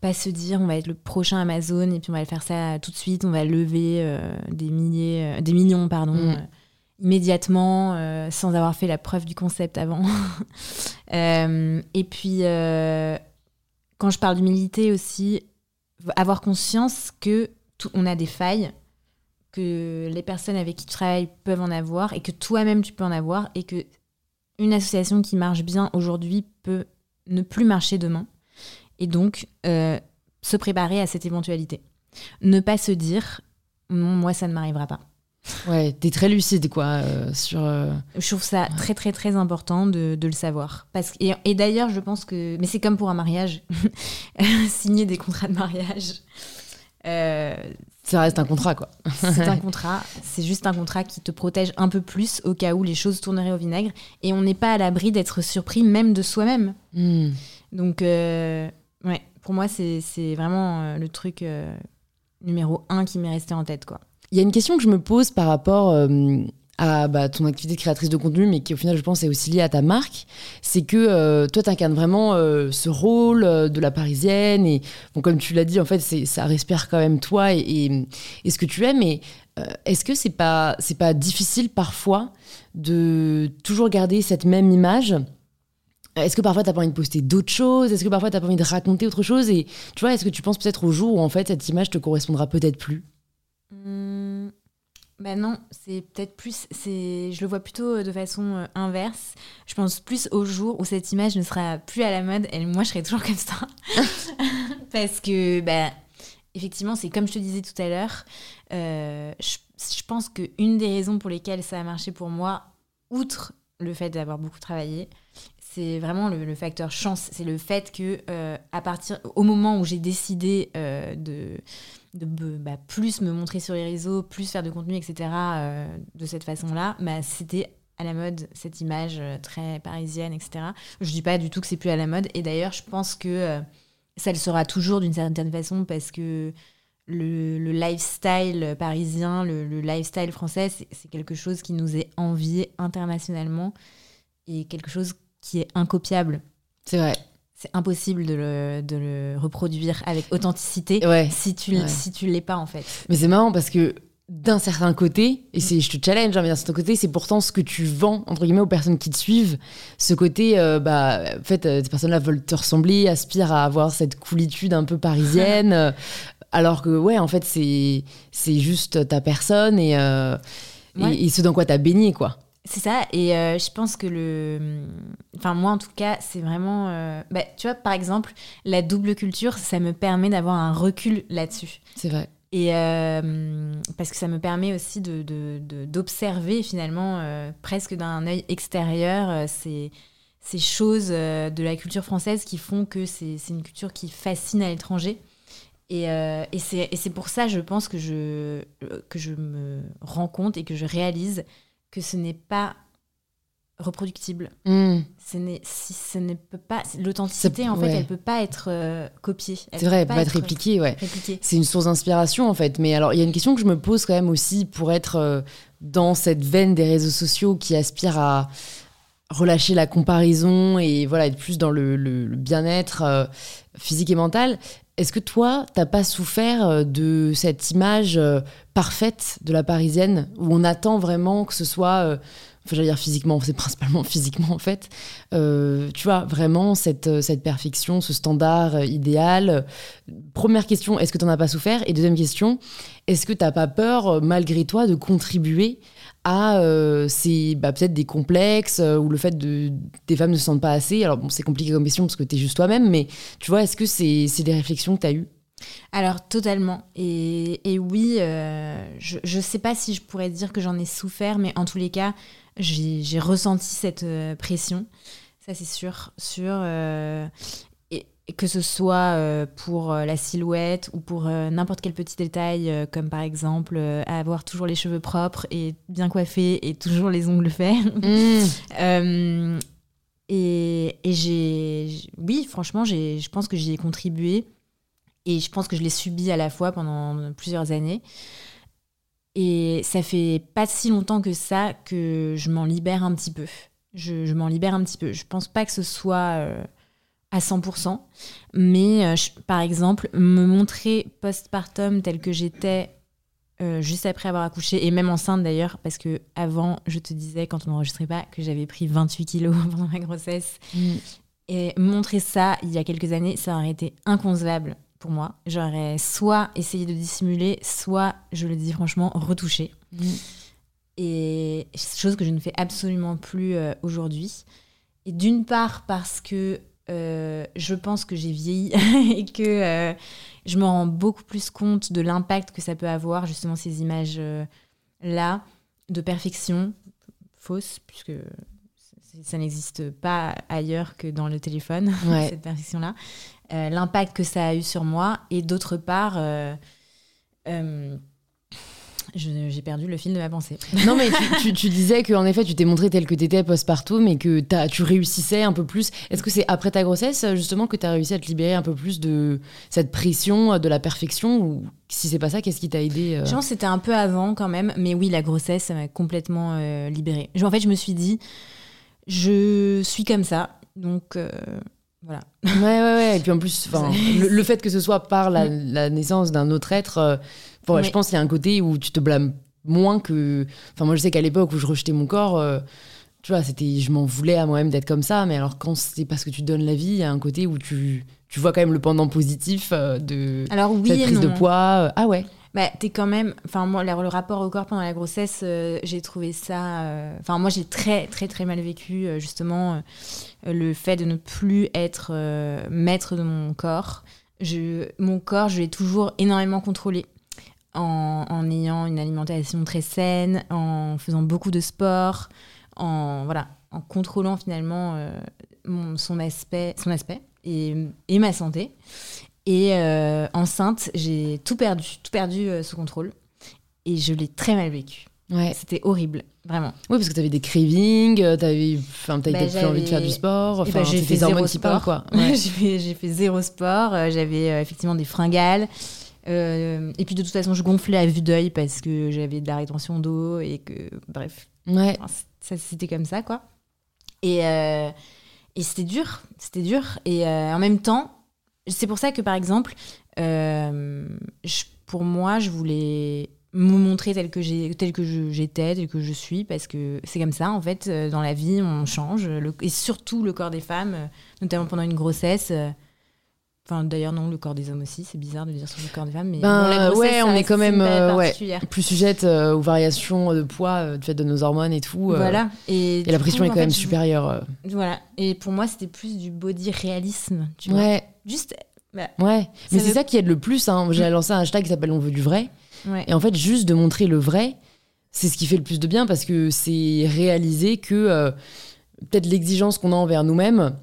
pas se dire, on va être le prochain Amazon et puis on va faire ça tout de suite, on va lever des milliers, des millions, pardon. Mm. immédiatement sans avoir fait la preuve du concept avant. et puis, quand je parle d'humilité aussi, avoir conscience que on a des failles que les personnes avec qui tu travailles peuvent en avoir et que toi-même tu peux en avoir et que une association qui marche bien aujourd'hui peut ne plus marcher demain et donc euh, se préparer à cette éventualité. Ne pas se dire moi ça ne m'arrivera pas. Ouais, t'es très lucide quoi euh, sur. Euh, je trouve ça très très très important de, de le savoir. Parce que, et, et d'ailleurs, je pense que, mais c'est comme pour un mariage, signer des contrats de mariage. Ça reste un contrat, quoi. c'est un contrat. C'est juste un contrat qui te protège un peu plus au cas où les choses tourneraient au vinaigre. Et on n'est pas à l'abri d'être surpris même de soi-même. Hmm. Donc, euh, ouais, pour moi, c'est vraiment euh, le truc euh, numéro un qui m'est resté en tête, quoi. Il y a une question que je me pose par rapport à bah, ton activité de créatrice de contenu, mais qui au final, je pense, est aussi liée à ta marque, c'est que euh, toi, tu incarnes vraiment euh, ce rôle euh, de la parisienne. Et bon, comme tu l'as dit, en fait, ça respire quand même toi et, et, ce que tu es. Mais est-ce que c'est pas, pas difficile parfois de toujours garder cette même image? Est-ce que parfois tu n'as pas envie de poster d'autres choses? Est-ce que parfois tu n'as pas envie de raconter autre chose? Et tu vois, est-ce que tu penses peut-être au jour où en fait cette image te correspondra peut-être plus? Mmh. Ben non, c'est peut-être plus, c'est, je le vois plutôt de façon euh, inverse. Je pense plus au jour où cette image ne sera plus à la mode et moi je serai toujours comme ça. Parce que, ben, effectivement, c'est comme je te disais tout à l'heure, euh, je, pense qu'une des raisons pour lesquelles ça a marché pour moi, outre le fait d'avoir beaucoup travaillé, c'est vraiment le, facteur chance. C'est le fait que, euh, à partir, au moment où j'ai décidé de de bah, plus me montrer sur les réseaux, plus faire de contenu, etc. Euh, de cette façon-là, bah, c'était à la mode cette image euh, très parisienne, etc. Je dis pas du tout que c'est plus à la mode. Et d'ailleurs, je pense que euh, ça le sera toujours d'une certaine façon parce que le, lifestyle parisien, le, lifestyle français, c'est quelque chose qui nous est envié internationalement et quelque chose qui est incopiable. C'est vrai c'est impossible de le, reproduire avec authenticité si tu si tu l'es pas en fait. Mais c'est marrant parce que d'un certain côté, et c'est je te challenge, hein, mais d'un certain côté, c'est pourtant ce que tu vends entre guillemets aux personnes qui te suivent. Ce côté, euh, bah, en fait, euh, ces personnes-là veulent te ressembler, aspirent à avoir cette coolitude un peu parisienne, euh, alors que ouais, en fait, c'est c'est juste ta personne et, et, et ce dans quoi t'as baigné quoi. C'est ça, et euh, je pense que le. Enfin, moi en tout cas, c'est vraiment. Euh, bah, tu vois, par exemple, la double culture, ça me permet d'avoir un recul là-dessus. C'est vrai. Et euh, parce que ça me permet aussi d'observer de, de, finalement, presque d'un œil extérieur, ces, ces choses de la culture française qui font que c'est une culture qui fascine à l'étranger. Et, et c'est pour ça, je pense, que je, que je me rends compte et que je réalise que ce n'est pas reproductible. Hmm. Ce n'est si ce ne peut pas l'authenticité en fait, elle peut pas être euh, copiée. C'est vrai, elle peut pas être répliquée, ouais. C'est une source d'inspiration en fait. Mais alors, il y a une question que je me pose quand même aussi pour être euh, dans cette veine des réseaux sociaux qui aspire à relâcher la comparaison et voilà être plus dans le, bien-être euh, physique et mental. Est-ce que toi, t'as pas souffert euh, de cette image euh, parfaite de la parisienne où on attend vraiment que ce soit, euh, enfin, j'allais dire physiquement, c'est principalement physiquement en fait, tu vois, vraiment cette, cette perfection, ce standard idéal? Première question, est-ce que t'en as pas souffert? Et deuxième question, est-ce que t'as pas peur, malgré toi, de contribuer à euh, c'est bah, peut-être des complexes euh, ou le fait de des femmes ne se sentent pas assez. Alors bon, c'est compliqué comme question parce que tu es juste toi-même, mais tu vois, est-ce que c'est des réflexions que tu as eues? Alors totalement. Et, et oui, euh, je ne sais pas si je pourrais dire que j'en ai souffert, mais en tous les cas, j'ai ressenti cette pression. Ça c'est sûr. Sur, que ce soit euh, pour euh, la silhouette ou pour euh, n'importe quel petit détail, comme par exemple avoir toujours les cheveux propres et bien coiffés et toujours les ongles faits. Mm. et, et j'ai, oui, franchement, je pense que j'y ai contribué et je pense que je l'ai subi à la fois pendant plusieurs années. Et ça fait pas si longtemps que ça que je m'en libère un petit peu. Je, je m'en libère un petit peu. Je pense pas que ce soit à 100%. Mais euh, par exemple, me montrer postpartum tel que j'étais euh, juste après avoir accouché, et même enceinte d'ailleurs, parce que avant, je te disais quand on n'enregistrait pas que j'avais pris 28 kilos pendant ma grossesse. Mm. Et montrer ça il y a quelques années, ça aurait été inconcevable pour moi. J'aurais soit essayé de dissimuler, soit, je le dis franchement, retouché. Mm. Et chose que je ne fais absolument plus euh, aujourd'hui. Et d'une part parce que euh, je pense que j'ai vieilli et que euh, je me rends beaucoup plus compte de l'impact que ça peut avoir, justement, ces images-là, de perfection fausse, puisque ça n'existe pas ailleurs que dans le téléphone, cette perfection-là. Euh, l'impact que ça a eu sur moi, et d'autre part, j'ai perdu le fil de ma pensée. Non, mais tu, tu, disais qu'en effet, tu t'es montré tel que tu étais postpartum et que as, tu réussissais un peu plus. Est-ce que c'est après ta grossesse, justement, que tu as réussi à te libérer un peu plus de cette pression de la perfection Ou si c'est pas ça, qu'est-ce qui t'a aidé euh Je pense que c'était un peu avant quand même. Mais oui, la grossesse, ça m'a complètement euh, libérée. En fait, je me suis dit, je suis comme ça. Donc. Euh, voilà. Ouais, ouais, ouais. Et puis en plus, le, le, fait que ce soit par la, la naissance d'un autre être, je pense qu'il y a un côté où tu te blâmes moins que. Enfin, moi, je sais qu'à l'époque où je rejetais mon corps, euh, tu vois, c'était, je m'en voulais à moi-même d'être comme ça. Mais alors, quand c'est parce que tu donnes la vie, il y a un côté où tu, tu vois quand même le pendant positif euh, de alors, oui cette prise de poids. Ah ouais. Bah, t'es quand même. Enfin, moi, le, rapport au corps pendant la grossesse, euh, j'ai trouvé ça. Enfin, moi, j'ai très, très, très mal vécu, justement, le fait de ne plus être maître de mon corps. Je, mon corps, je l'ai toujours énormément contrôlé en, ayant une alimentation très saine, en faisant beaucoup de sport, en, voilà, en contrôlant finalement euh, son, aspect, son aspect et, et ma santé. Et euh, enceinte, j'ai tout perdu, tout perdu euh, sous contrôle. Et je l'ai très mal vécu. Ouais. C'était horrible, vraiment. Oui, parce que tu avais des cravings, tu avais, enfin, bah, plus envie de faire du sport. Enfin, bah, j'ai fait zéro sport. quoi. j'ai fait, zéro sport. J'avais effectivement des fringales. Euh, et puis de toute façon, je gonflais à vue d'œil parce que j'avais de la rétention d'eau et que, bref, ouais. ça c'était comme ça, quoi. Et, euh, et c'était dur, c'était dur. Et euh, en même temps, c'est pour ça que, par exemple, je, pour moi, je voulais me montrer tel que j'ai tel que j'étais tel que je suis parce que c'est comme ça en fait dans la vie on change et surtout le corps des femmes notamment pendant une grossesse Enfin, d'ailleurs, non, le corps des hommes aussi, c'est bizarre de dire sur le corps des femmes. Mais ben, ouais, on est quand même euh, ouais, plus sujette euh, aux variations de poids euh, du fait de nos hormones et tout. voilà. Et, la pression est quand même supérieure. Voilà. Et pour moi, c'était plus du body réalisme. Tu vois. Ouais. Juste. Bah, ouais. Mais c'est ça qui aide le plus. Hein. J'ai lancé un hashtag qui s'appelle On veut du vrai. Et en fait, juste de montrer le vrai, c'est ce qui fait le plus de bien parce que c'est réaliser que peut-être l'exigence qu'on a envers nous-mêmes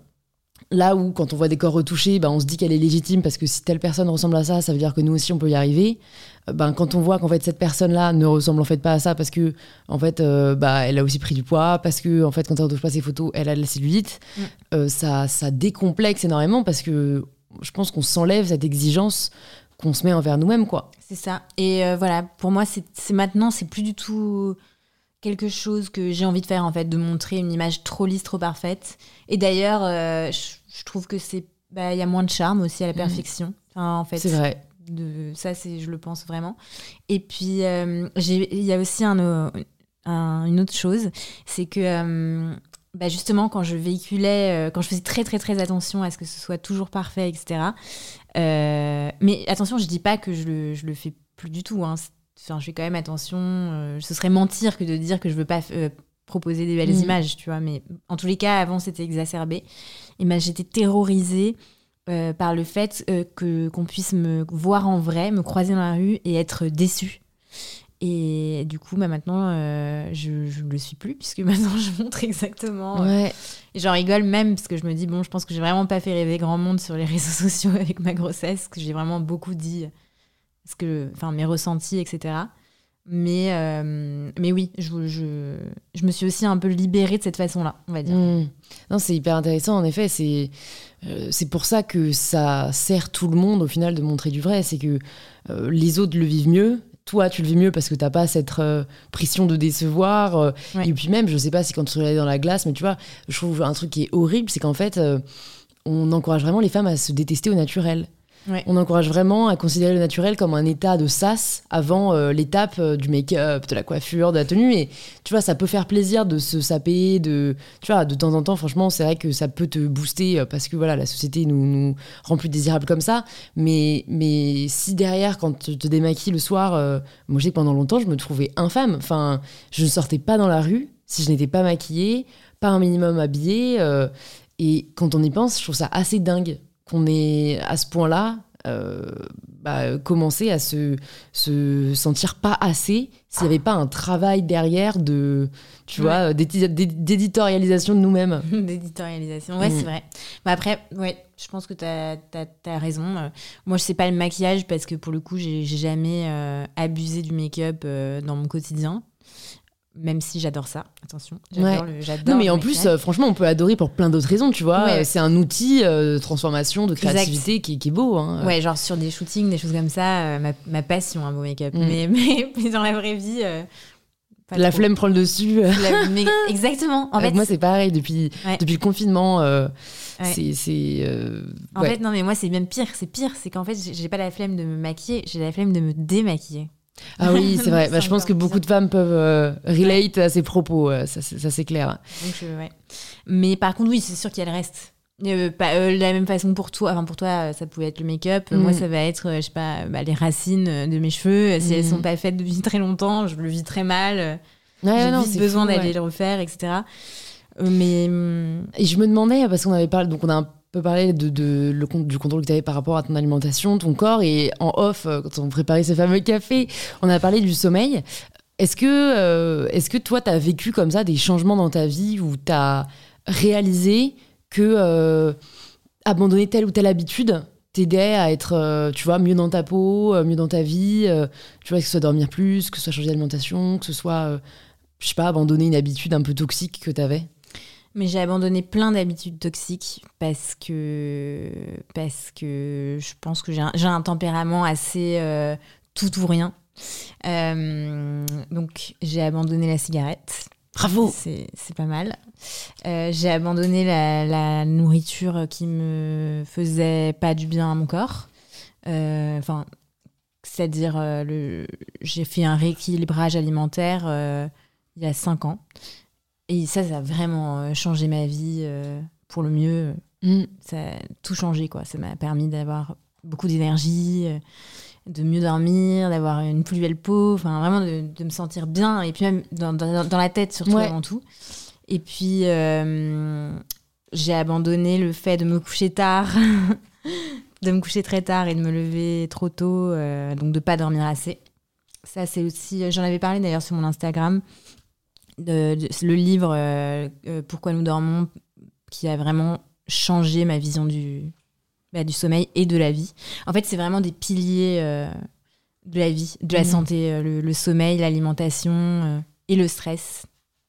Là où, quand on voit des corps retouchés, ben, on se dit qu'elle est légitime parce que si telle personne ressemble à ça, ça veut dire que nous aussi on peut y arriver. Euh, ben, quand on voit qu'en fait cette personne-là ne ressemble en fait pas à ça parce que en fait, euh, bah, elle a aussi pris du poids, parce que en fait quand on retouche pas ses photos, elle a de la cellulite, mm. euh, ça, ça décomplexe énormément parce que je pense qu'on s'enlève cette exigence qu'on se met envers nous-mêmes, quoi. C'est ça. Et voilà, pour moi, c'est maintenant, c'est plus du tout quelque chose que j'ai envie de faire en fait, de montrer une image trop lisse, trop parfaite. Et d'ailleurs, je trouve que c'est bah, il y a moins de charme aussi à la mhm. perfection. en fait. C'est vrai. De, ça, c'est, je le pense vraiment. Et puis, il y a aussi un, une autre chose, c'est que bah justement, quand je véhiculais, quand je faisais très très très attention à ce que ce soit toujours parfait, etc. mais attention, je dis pas que je le, je le fais plus du tout. Hein. Enfin, je fais quand même attention. ce serait mentir que de dire que je veux pas proposer des belles mm. images, tu vois. Mais en tous les cas, avant, c'était exacerbé. Et ben, j'étais terrorisée euh, par le fait euh, que qu'on puisse me voir en vrai, me croiser dans la rue et être déçue. Et du coup, bah, maintenant, euh, je ne le suis plus, puisque maintenant, je montre exactement. Ouais. et j'en rigole même, parce que je me dis, bon, je pense que j'ai vraiment pas fait rêver grand monde sur les réseaux sociaux avec ma grossesse, que j'ai vraiment beaucoup dit ce que, enfin, mes ressentis, etc. Mais, euh, mais oui, je, je, je, me suis aussi un peu libérée de cette façon-là, on va dire. Mmh. Non, c'est hyper intéressant, en effet. C'est euh, c'est pour ça que ça sert tout le monde, au final, de montrer du vrai. C'est que euh, les autres le vivent mieux. Toi, tu le vis mieux parce que t'as pas cette pression de décevoir. Et puis même, je sais pas si quand tu regardes dans la glace, mais tu vois, je trouve un truc qui est horrible, c'est qu'en fait, on encourage vraiment les femmes à se détester au naturel. On encourage vraiment à considérer le naturel comme un état de sas avant euh, l'étape euh, du make-up, de la coiffure, de la tenue. Et tu vois, ça peut faire plaisir de se saper, de, tu vois, de temps en temps, franchement, c'est vrai que ça peut te booster euh, parce que voilà, la société nous, nous rend plus désirables comme ça. Mais, mais si derrière, quand tu te démaquilles le soir, moi je sais que pendant longtemps, je me trouvais infâme. Enfin, je ne sortais pas dans la rue si je n'étais pas maquillée, pas un minimum habillée. et quand on y pense, je trouve ça assez dingue qu'on ait à ce point-là euh, bah, commencé à se, se sentir pas assez s'il n'y avait pas un travail derrière de tu vois d'éditorialisation de nous-mêmes. D'éditorialisation ouais c'est mm. vrai. Bah après ouais je pense que tu as, as, raison. Euh, moi je sais pas le maquillage parce que pour le coup j'ai jamais euh, abusé du make-up dans mon quotidien même si j'adore ça, attention. J'adore le. Non, mais en plus, euh, franchement, on peut adorer pour plein d'autres raisons, tu vois. C'est un outil euh, de transformation, de créativité qui, qui, est beau. Hein. Ouais, genre sur des shootings, des choses comme ça, euh, ma, ma, passion, un beau make-up. Mm. Mais, mais, dans la vraie vie. la flemme prend le dessus. Exactement. En fait, moi, c'est pareil. Depuis, depuis le confinement, c'est. en fait, non, mais moi, c'est même pire. C'est pire. C'est qu'en fait, j'ai pas la flemme de me maquiller, j'ai la flemme de me démaquiller. Ah oui, c'est vrai. Bah, je pense que beaucoup de femmes peuvent euh, relate à ces propos, euh, ça, c'est clair. Mais par contre, oui, c'est sûr qu'il y a le reste. Euh, pas, la même façon pour toi, enfin pour toi, ça pouvait être le make-up. Moi, mm. ça va être, je sais pas, bah, les racines de mes cheveux. Si elles mm. sont pas faites depuis très longtemps, je le vis très mal. J'ai besoin d'aller le refaire, etc. Mais hum, et je me demandais parce qu'on avait parlé, donc on a un peut parler de, le, du contrôle que tu avais par rapport à ton alimentation, ton corps. Et en off, euh, quand on préparait ce fameux café, on a parlé du sommeil. Est-ce que, euh, est-ce que toi, tu as vécu comme ça des changements dans ta vie où tu as réalisé que euh, abandonner telle ou telle habitude t'aidait à être, tu vois, mieux dans ta peau, mieux dans ta vie, tu vois, que ce soit dormir plus, que ce soit changer d'alimentation, que ce soit, je sais pas, abandonner une habitude un peu toxique que tu avais mais j'ai abandonné plein d'habitudes toxiques parce que, parce que je pense que j'ai un, un, tempérament assez euh, tout ou rien. Euh, donc j'ai abandonné la cigarette. Bravo C'est pas mal. Euh, j'ai abandonné la, la, nourriture qui me faisait pas du bien à mon corps. Enfin, c'est-à-dire, j'ai fait un rééquilibrage alimentaire il y a cinq ans. Et ça, ça a vraiment euh, changé ma vie euh, pour le mieux. Mm. Ça a tout changé, quoi. Ça m'a permis d'avoir beaucoup d'énergie, euh, de mieux dormir, d'avoir une plus belle peau, enfin vraiment de, me sentir bien, et puis même dans, dans, la tête surtout avant tout. Et puis j'ai abandonné le fait de me coucher tard, de me coucher très tard et de me lever trop tôt, donc de pas dormir assez. Ça c'est aussi, j'en avais parlé d'ailleurs sur mon Instagram, le livre euh, euh, Pourquoi nous dormons, qui a vraiment changé ma vision du, bah, du sommeil et de la vie. En fait, c'est vraiment des piliers euh, de la vie, de la mmh. santé, le, sommeil, l'alimentation et le stress.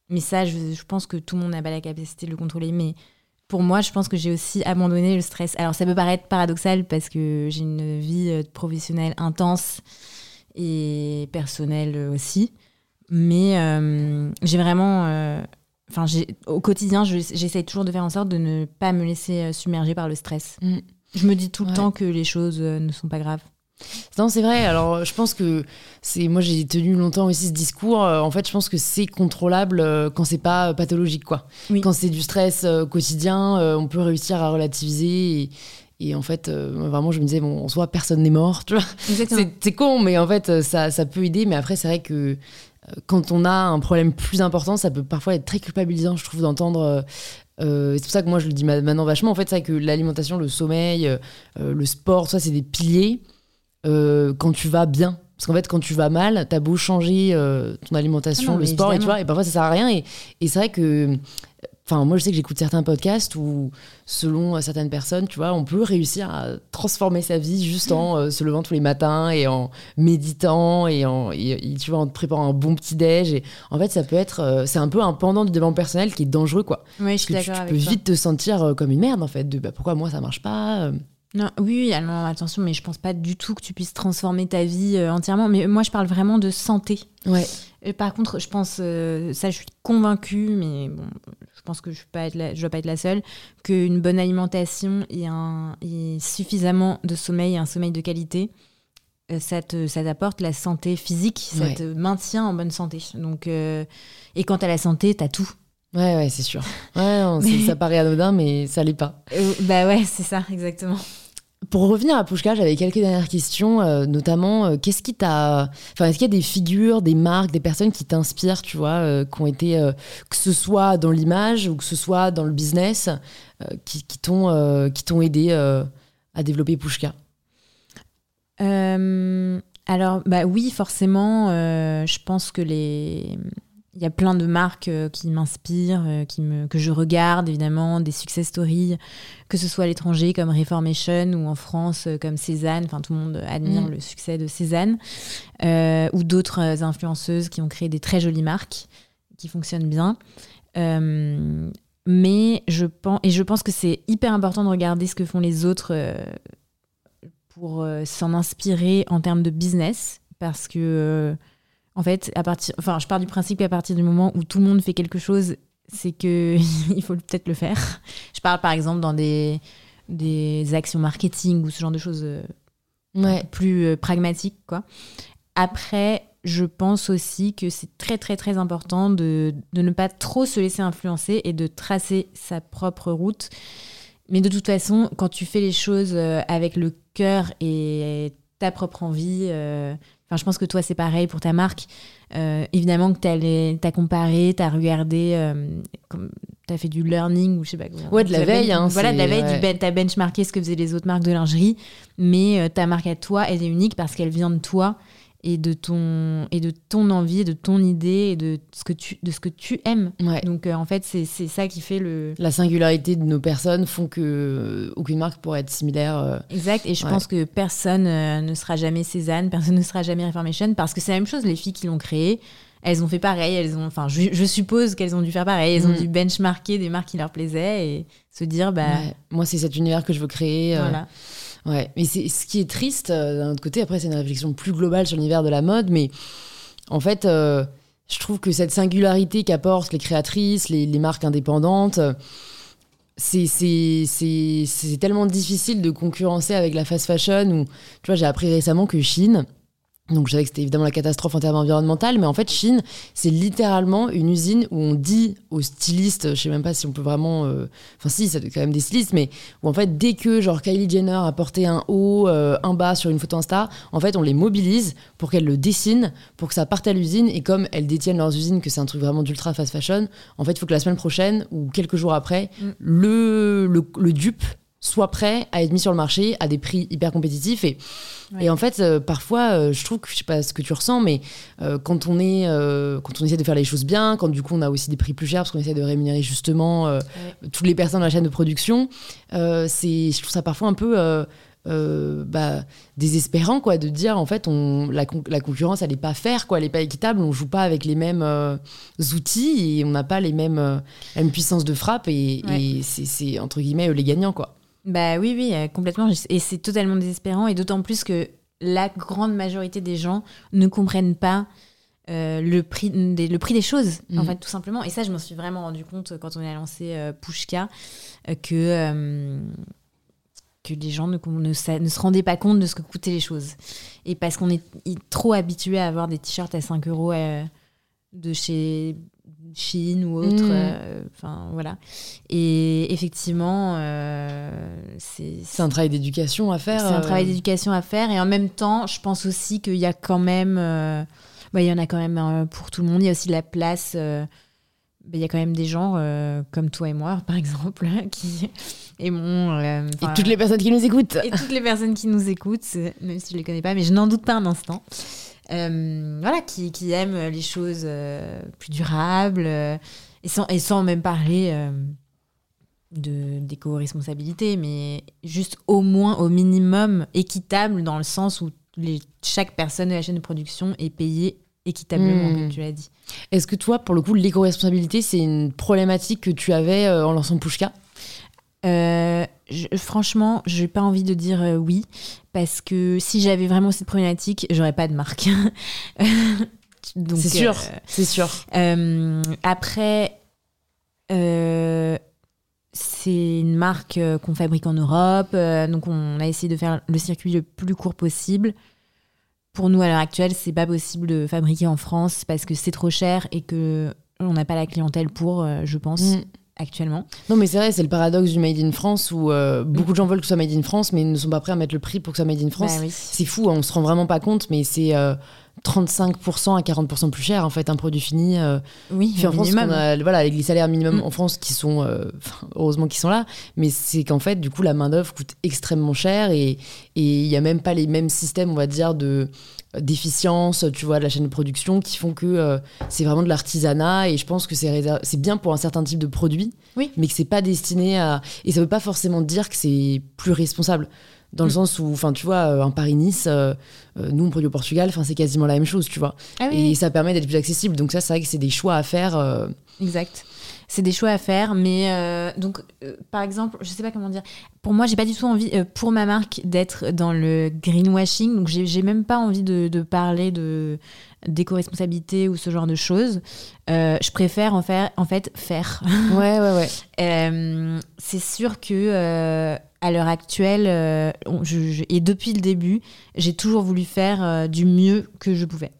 Mais ça, je, pense que tout le monde n'a pas la capacité de le contrôler. Mais pour moi, je pense que j'ai aussi abandonné le stress. Alors, ça peut paraître paradoxal parce que j'ai une vie professionnelle intense et personnelle aussi. Mais euh, j'ai vraiment. Euh, enfin, au quotidien, j'essaie toujours de faire en sorte de ne pas me laisser euh, submerger par le stress. Mm. Je me dis tout le temps que les choses ne sont pas graves. Non, c'est vrai. Alors, je pense que c'est. Moi, j'ai tenu longtemps aussi ce discours. en fait, je pense que c'est contrôlable quand c'est pas pathologique, quoi. Quand c'est du stress quotidien, on peut réussir à relativiser. Et, et en fait, euh, vraiment, je me disais, bon, en soi, personne n'est mort, tu vois. C'est con, mais en fait, ça, ça peut aider. Mais après, c'est vrai que euh, quand on a un problème plus important, ça peut parfois être très culpabilisant, je trouve, d'entendre. Euh, c'est pour ça que moi, je le dis maintenant vachement. En fait, c'est vrai que l'alimentation, le sommeil, le sport, ça, c'est des piliers quand tu vas bien. Parce qu'en fait, quand tu vas mal, t'as beau changer ton alimentation, ah le sport, et tu vois, et parfois ça sert à rien. Et, et c'est vrai que Enfin, moi, je sais que j'écoute certains podcasts où, selon euh, certaines personnes, tu vois, on peut réussir à transformer sa vie juste en euh, se levant tous les matins et en méditant et en, tu vois, en te préparant un bon petit déj. Et en fait, ça peut être, euh, c'est un peu un pendant du développement personnel qui est dangereux, quoi. Oui, je suis d'accord Tu, peux vite te sentir comme une merde, en fait, de bah, pourquoi moi ça marche pas. Non, oui, alors attention, mais je pense pas du tout que tu puisses transformer ta vie entièrement. Mais moi, je parle vraiment de santé. Ouais. Et par contre, je pense, ça, je suis convaincue, mais bon, je pense que je ne dois pas être la seule, qu'une bonne alimentation et, un, suffisamment de sommeil, un sommeil de qualité, euh, ça t'apporte la santé physique, ça te maintient en bonne santé. Donc, euh, et quant à la santé, tu as tout. Ouais, ouais, c'est sûr. Ouais, ça paraît anodin, mais ça l'est pas. Euh, bah ouais, c'est ça, exactement. Pour revenir à Pushka, j'avais quelques dernières questions, euh, notamment euh, qu'est-ce qui t'a, enfin est-ce qu'il y a des figures, des marques, des personnes qui t'inspirent, tu vois, euh, qui ont été, que ce soit dans l'image ou que ce soit dans le business, qui, qui t'ont, qui t'ont aidé à développer Pushka Alors bah oui, forcément, je pense que les il y a plein de marques euh, qui m'inspirent, euh, qui me, que je regarde évidemment, des success stories, que ce soit à l'étranger comme Reformation ou en France euh, comme Cézanne. Enfin, tout le monde admire mm. le succès de Cézanne. ou d'autres influenceuses qui ont créé des très jolies marques qui fonctionnent bien. mais je pense, et je pense que c'est hyper important de regarder ce que font les autres pour s'en inspirer en termes de business parce que en fait, à partir, enfin, je pars du principe qu'à partir du moment où tout le monde fait quelque chose, c'est que il faut peut-être le faire. Je parle par exemple dans des, des actions marketing ou ce genre de choses euh, plus euh, pragmatiques, quoi. Après, je pense aussi que c'est très très très important de, de, ne pas trop se laisser influencer et de tracer sa propre route. Mais de toute façon, quand tu fais les choses euh, avec le cœur et ta propre envie, je pense que toi, c'est pareil pour ta marque. Euh, évidemment que tu as comparé, tu as regardé, euh, tu as fait du learning ou je sais pas comment. Ouais, de la veille. Hein, voilà, de la veille, ben, tu as benchmarké ce que faisaient les autres marques de lingerie. Mais euh, ta marque à toi, elle est unique parce qu'elle vient de toi et de ton et de ton envie, de ton idée et de ce que tu de ce que tu aimes. Donc euh, en fait c'est ça qui fait le la singularité de nos personnes font que euh, aucune marque pourrait être similaire. Euh, exact et je pense que personne ne sera jamais Cézanne, personne ne sera jamais Reformation parce que c'est la même chose les filles qui l'ont créé. Elles ont fait pareil, elles ont, enfin, je, suppose qu'elles ont dû faire pareil. Elles ont mm. dû benchmarker des marques qui leur plaisaient et se dire, bah, moi c'est cet univers que je veux créer. Voilà. Ouais, mais c'est ce qui est triste euh, d'un autre côté. Après, c'est une réflexion plus globale sur l'univers de la mode, mais en fait, euh, je trouve que cette singularité qu'apportent les créatrices, les, les marques indépendantes, c'est tellement difficile de concurrencer avec la fast fashion. Où, tu vois, j'ai appris récemment que Chine donc je savais que c'était évidemment la catastrophe en termes environnementaux, mais en fait Chine, c'est littéralement une usine où on dit aux stylistes, je sais même pas si on peut vraiment, euh, enfin si, ça quand même des stylistes, mais où en fait dès que genre Kylie Jenner a porté un haut, euh, un bas sur une photo Insta, en fait on les mobilise pour qu'elles le dessinent, pour que ça parte à l'usine, et comme elles détiennent leurs usines, que c'est un truc vraiment d'ultra fast fashion, en fait il faut que la semaine prochaine ou quelques jours après, mm. le, le, le dupe soit prêt à être mis sur le marché à des prix hyper compétitifs. Et, et en fait, euh, parfois, euh, je trouve que, je sais pas ce que tu ressens, mais euh, quand, on est, quand on essaie de faire les choses bien, quand du coup on a aussi des prix plus chers parce qu'on essaie de rémunérer justement toutes les personnes dans la chaîne de production, c'est, je trouve ça parfois un peu... Bah, désespérant quoi de dire en fait on la, la concurrence elle n'est pas fair quoi elle est pas équitable. On joue pas avec les mêmes outils et on n'a pas les mêmes la même puissance de frappe et, et c'est entre guillemets les gagnants quoi bah oui, oui, euh, complètement. Et c'est totalement désespérant. Et d'autant plus que la grande majorité des gens ne comprennent pas euh, le, prix des, le prix des choses, en mhm. fait, tout simplement. Et ça, je m'en suis vraiment rendu compte quand on a lancé euh, Pushka, que que les gens ne, ne, se rendaient pas compte de ce que coûtaient les choses. Et parce qu'on est trop habitué à avoir des t-shirts à 5 euros de chez Chine ou autre. Mm. Enfin, voilà. Et effectivement, c'est. C'est un travail d'éducation à faire. C'est un travail d'éducation à faire. Et en même temps, je pense aussi qu'il y a quand même. Bah, il y en a quand même pour tout le monde. Il y a aussi la place il y a quand même des gens euh, comme toi et moi, par exemple, qui aimons. Euh, et toutes les personnes qui nous écoutent. Et toutes les personnes qui nous écoutent, même si je ne les connais pas, mais je n'en doute pas un instant. Euh, voilà, qui, qui, aiment les choses plus durables et, sans, et sans même parler de d'éco-responsabilité, mais juste au moins, au minimum, équitable dans le sens où les, chaque personne de la chaîne de production est payée équitablement, hmm. comme tu l'as dit. Est-ce que toi, pour le coup, l'éco-responsabilité, c'est une problématique que tu avais euh, en lançant Pushka? Euh, franchement, je n'ai pas envie de dire euh, oui, parce que si j'avais vraiment cette problématique, j'aurais pas de marque. c'est sûr, c'est sûr. après, c'est une marque qu'on fabrique en Europe, donc on a essayé de faire le circuit le plus court possible pour nous à l'heure actuelle, c'est pas possible de fabriquer en France parce que c'est trop cher et que on n'a pas la clientèle pour, euh, je pense. Mm. Actuellement. Non, mais c'est vrai, c'est le paradoxe du Made in France où euh, beaucoup de gens veulent que ce soit Made in France, mais ne sont pas prêts à mettre le prix pour que ce soit Made in France. Bah c'est fou, hein, on se rend vraiment pas compte, mais c'est euh, 35% à 40% plus cher en fait un produit fini euh, oui en France voilà avec les salaires minimum mm. en France qui sont euh, heureusement qu'ils sont là mais c'est qu'en fait du coup la main d'œuvre coûte extrêmement cher et il y a même pas les mêmes systèmes on va dire de d'efficience tu vois de la chaîne de production qui font que euh, c'est vraiment de l'artisanat et je pense que c'est c'est bien pour un certain type de produit oui. mais que c'est pas destiné à et ça veut pas forcément dire que c'est plus responsable dans le mm. sens où, enfin, tu vois, un Paris-Nice, euh, euh, nous on produit au Portugal, enfin, c'est quasiment la même chose, tu vois. Ah et ça permet d'être plus accessible. Donc ça, c'est vrai que c'est des choix à faire. Euh. Exact. C'est des choix à faire, mais donc, par exemple, je sais pas comment dire. Pour moi, j'ai pas du tout envie, pour ma marque, d'être dans le greenwashing. Donc, j'ai même pas envie de, de parler de d'éco-responsabilité ou ce genre de choses. je préfère en faire, en fait, faire. Ouais, ouais, ouais. c'est sûr que à l'heure actuelle, euh, et depuis le début, j'ai toujours voulu faire euh, du mieux que je pouvais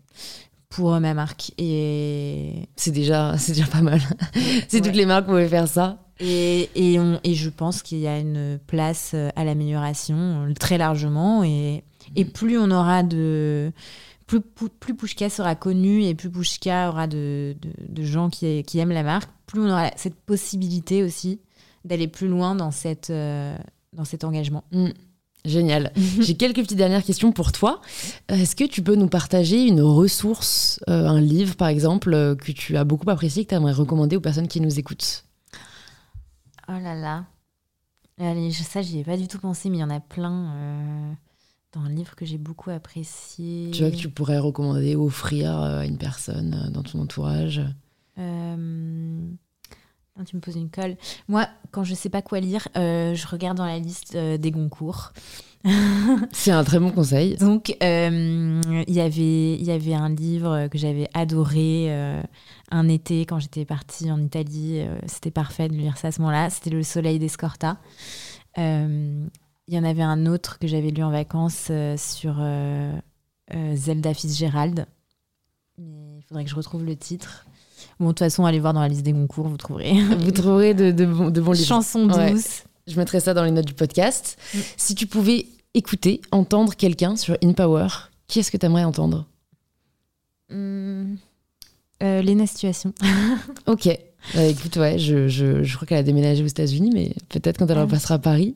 pour euh, ma marque. Et c'est déjà, c'est déjà pas mal. si toutes les marques pouvaient faire ça. Et, et, et je pense qu'il y a une place à l'amélioration très largement. Et, et plus on aura de. Plus, plus Pushka sera connu et plus Pushka aura de, de, gens qui, qui, aiment la marque, plus on aura cette possibilité aussi d'aller plus loin dans cette, dans cet engagement. Mm. Génial. J'ai quelques petites dernières questions pour toi. Est-ce que tu peux nous partager une ressource, euh, un livre par exemple, euh, que tu as beaucoup apprécié, que tu aimerais recommander aux personnes qui nous écoutent? Oh là là. Allez, ça, j'y ai pas du tout pensé, mais il y en a plein euh, dans un livre que j'ai beaucoup apprécié. Tu vois que tu pourrais recommander, offrir à une personne dans ton entourage? Tu me poses une colle. Moi, quand je sais pas quoi lire, euh, je regarde dans la liste euh, des Goncourt. C'est un très bon conseil. Donc, euh, il y avait un livre que j'avais adoré un été quand j'étais partie en Italie. C'était parfait de lire ça à ce moment-là. C'était Le Soleil d'Escorta. Il y en avait un autre que j'avais lu en vacances sur Zelda Fitzgerald. Il faudrait que je retrouve le titre. Bon, de toute façon, allez voir dans la liste des concours, vous trouverez. vous trouverez de, de, bons, de bons livres. Chansons douces. Je mettrai ça dans les notes du podcast. Mm. Si tu pouvais écouter, entendre quelqu'un sur In Power, qui est-ce que tu aimerais entendre mmh. euh, Léna Situation. ok. Bah, écoute, ouais, je, je, je crois qu'elle a déménagé aux États-Unis, mais peut-être quand elle repassera à Paris.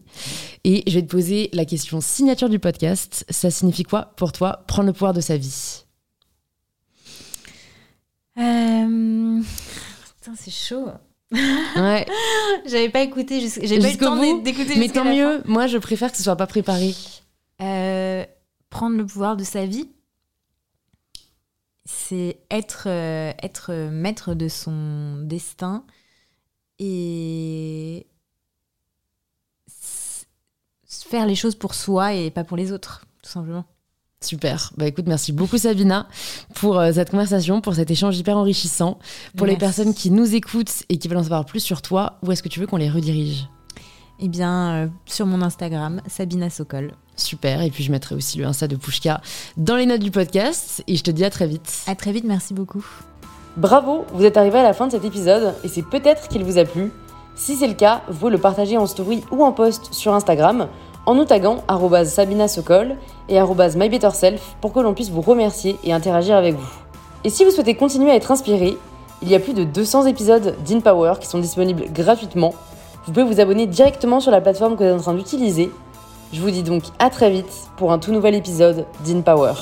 Et je vais te poser la question signature du podcast. Ça signifie quoi pour toi prendre le pouvoir de sa vie? Euh... Putain, c'est chaud. Ouais. J'avais pas écouté, j'avais pas eu le temps d'écouter. Mais tant mieux, moi je préfère que ce soit pas préparé. Euh, prendre le pouvoir de sa vie, c'est être, euh, être maître de son destin et faire les choses pour soi et pas pour les autres, tout simplement. Super. Bah écoute, merci beaucoup Sabina pour euh, cette conversation, pour cet échange hyper enrichissant. Pour les personnes qui nous écoutent et qui veulent en savoir plus sur toi, où est-ce que tu veux qu'on les redirige? Eh bien, euh, sur mon Instagram, Sabina Sokol. Super, et puis je mettrai aussi le Insta de Pushka dans les notes du podcast, et je te dis à très vite. À très vite, merci beaucoup. Bravo, vous êtes arrivé à la fin de cet épisode, et c'est peut-être qu'il vous a plu. Si c'est le cas, vous pouvez le partager en story ou en post sur Instagram, en nous taguant Sabina Sokol et MyBetterSelf pour que l'on puisse vous remercier et interagir avec vous. Et si vous souhaitez continuer à être inspiré, il y a plus de 200 épisodes d'InPower qui sont disponibles gratuitement. Vous pouvez vous abonner directement sur la plateforme que vous êtes en train d'utiliser. Je vous dis donc à très vite pour un tout nouvel épisode d'InPower.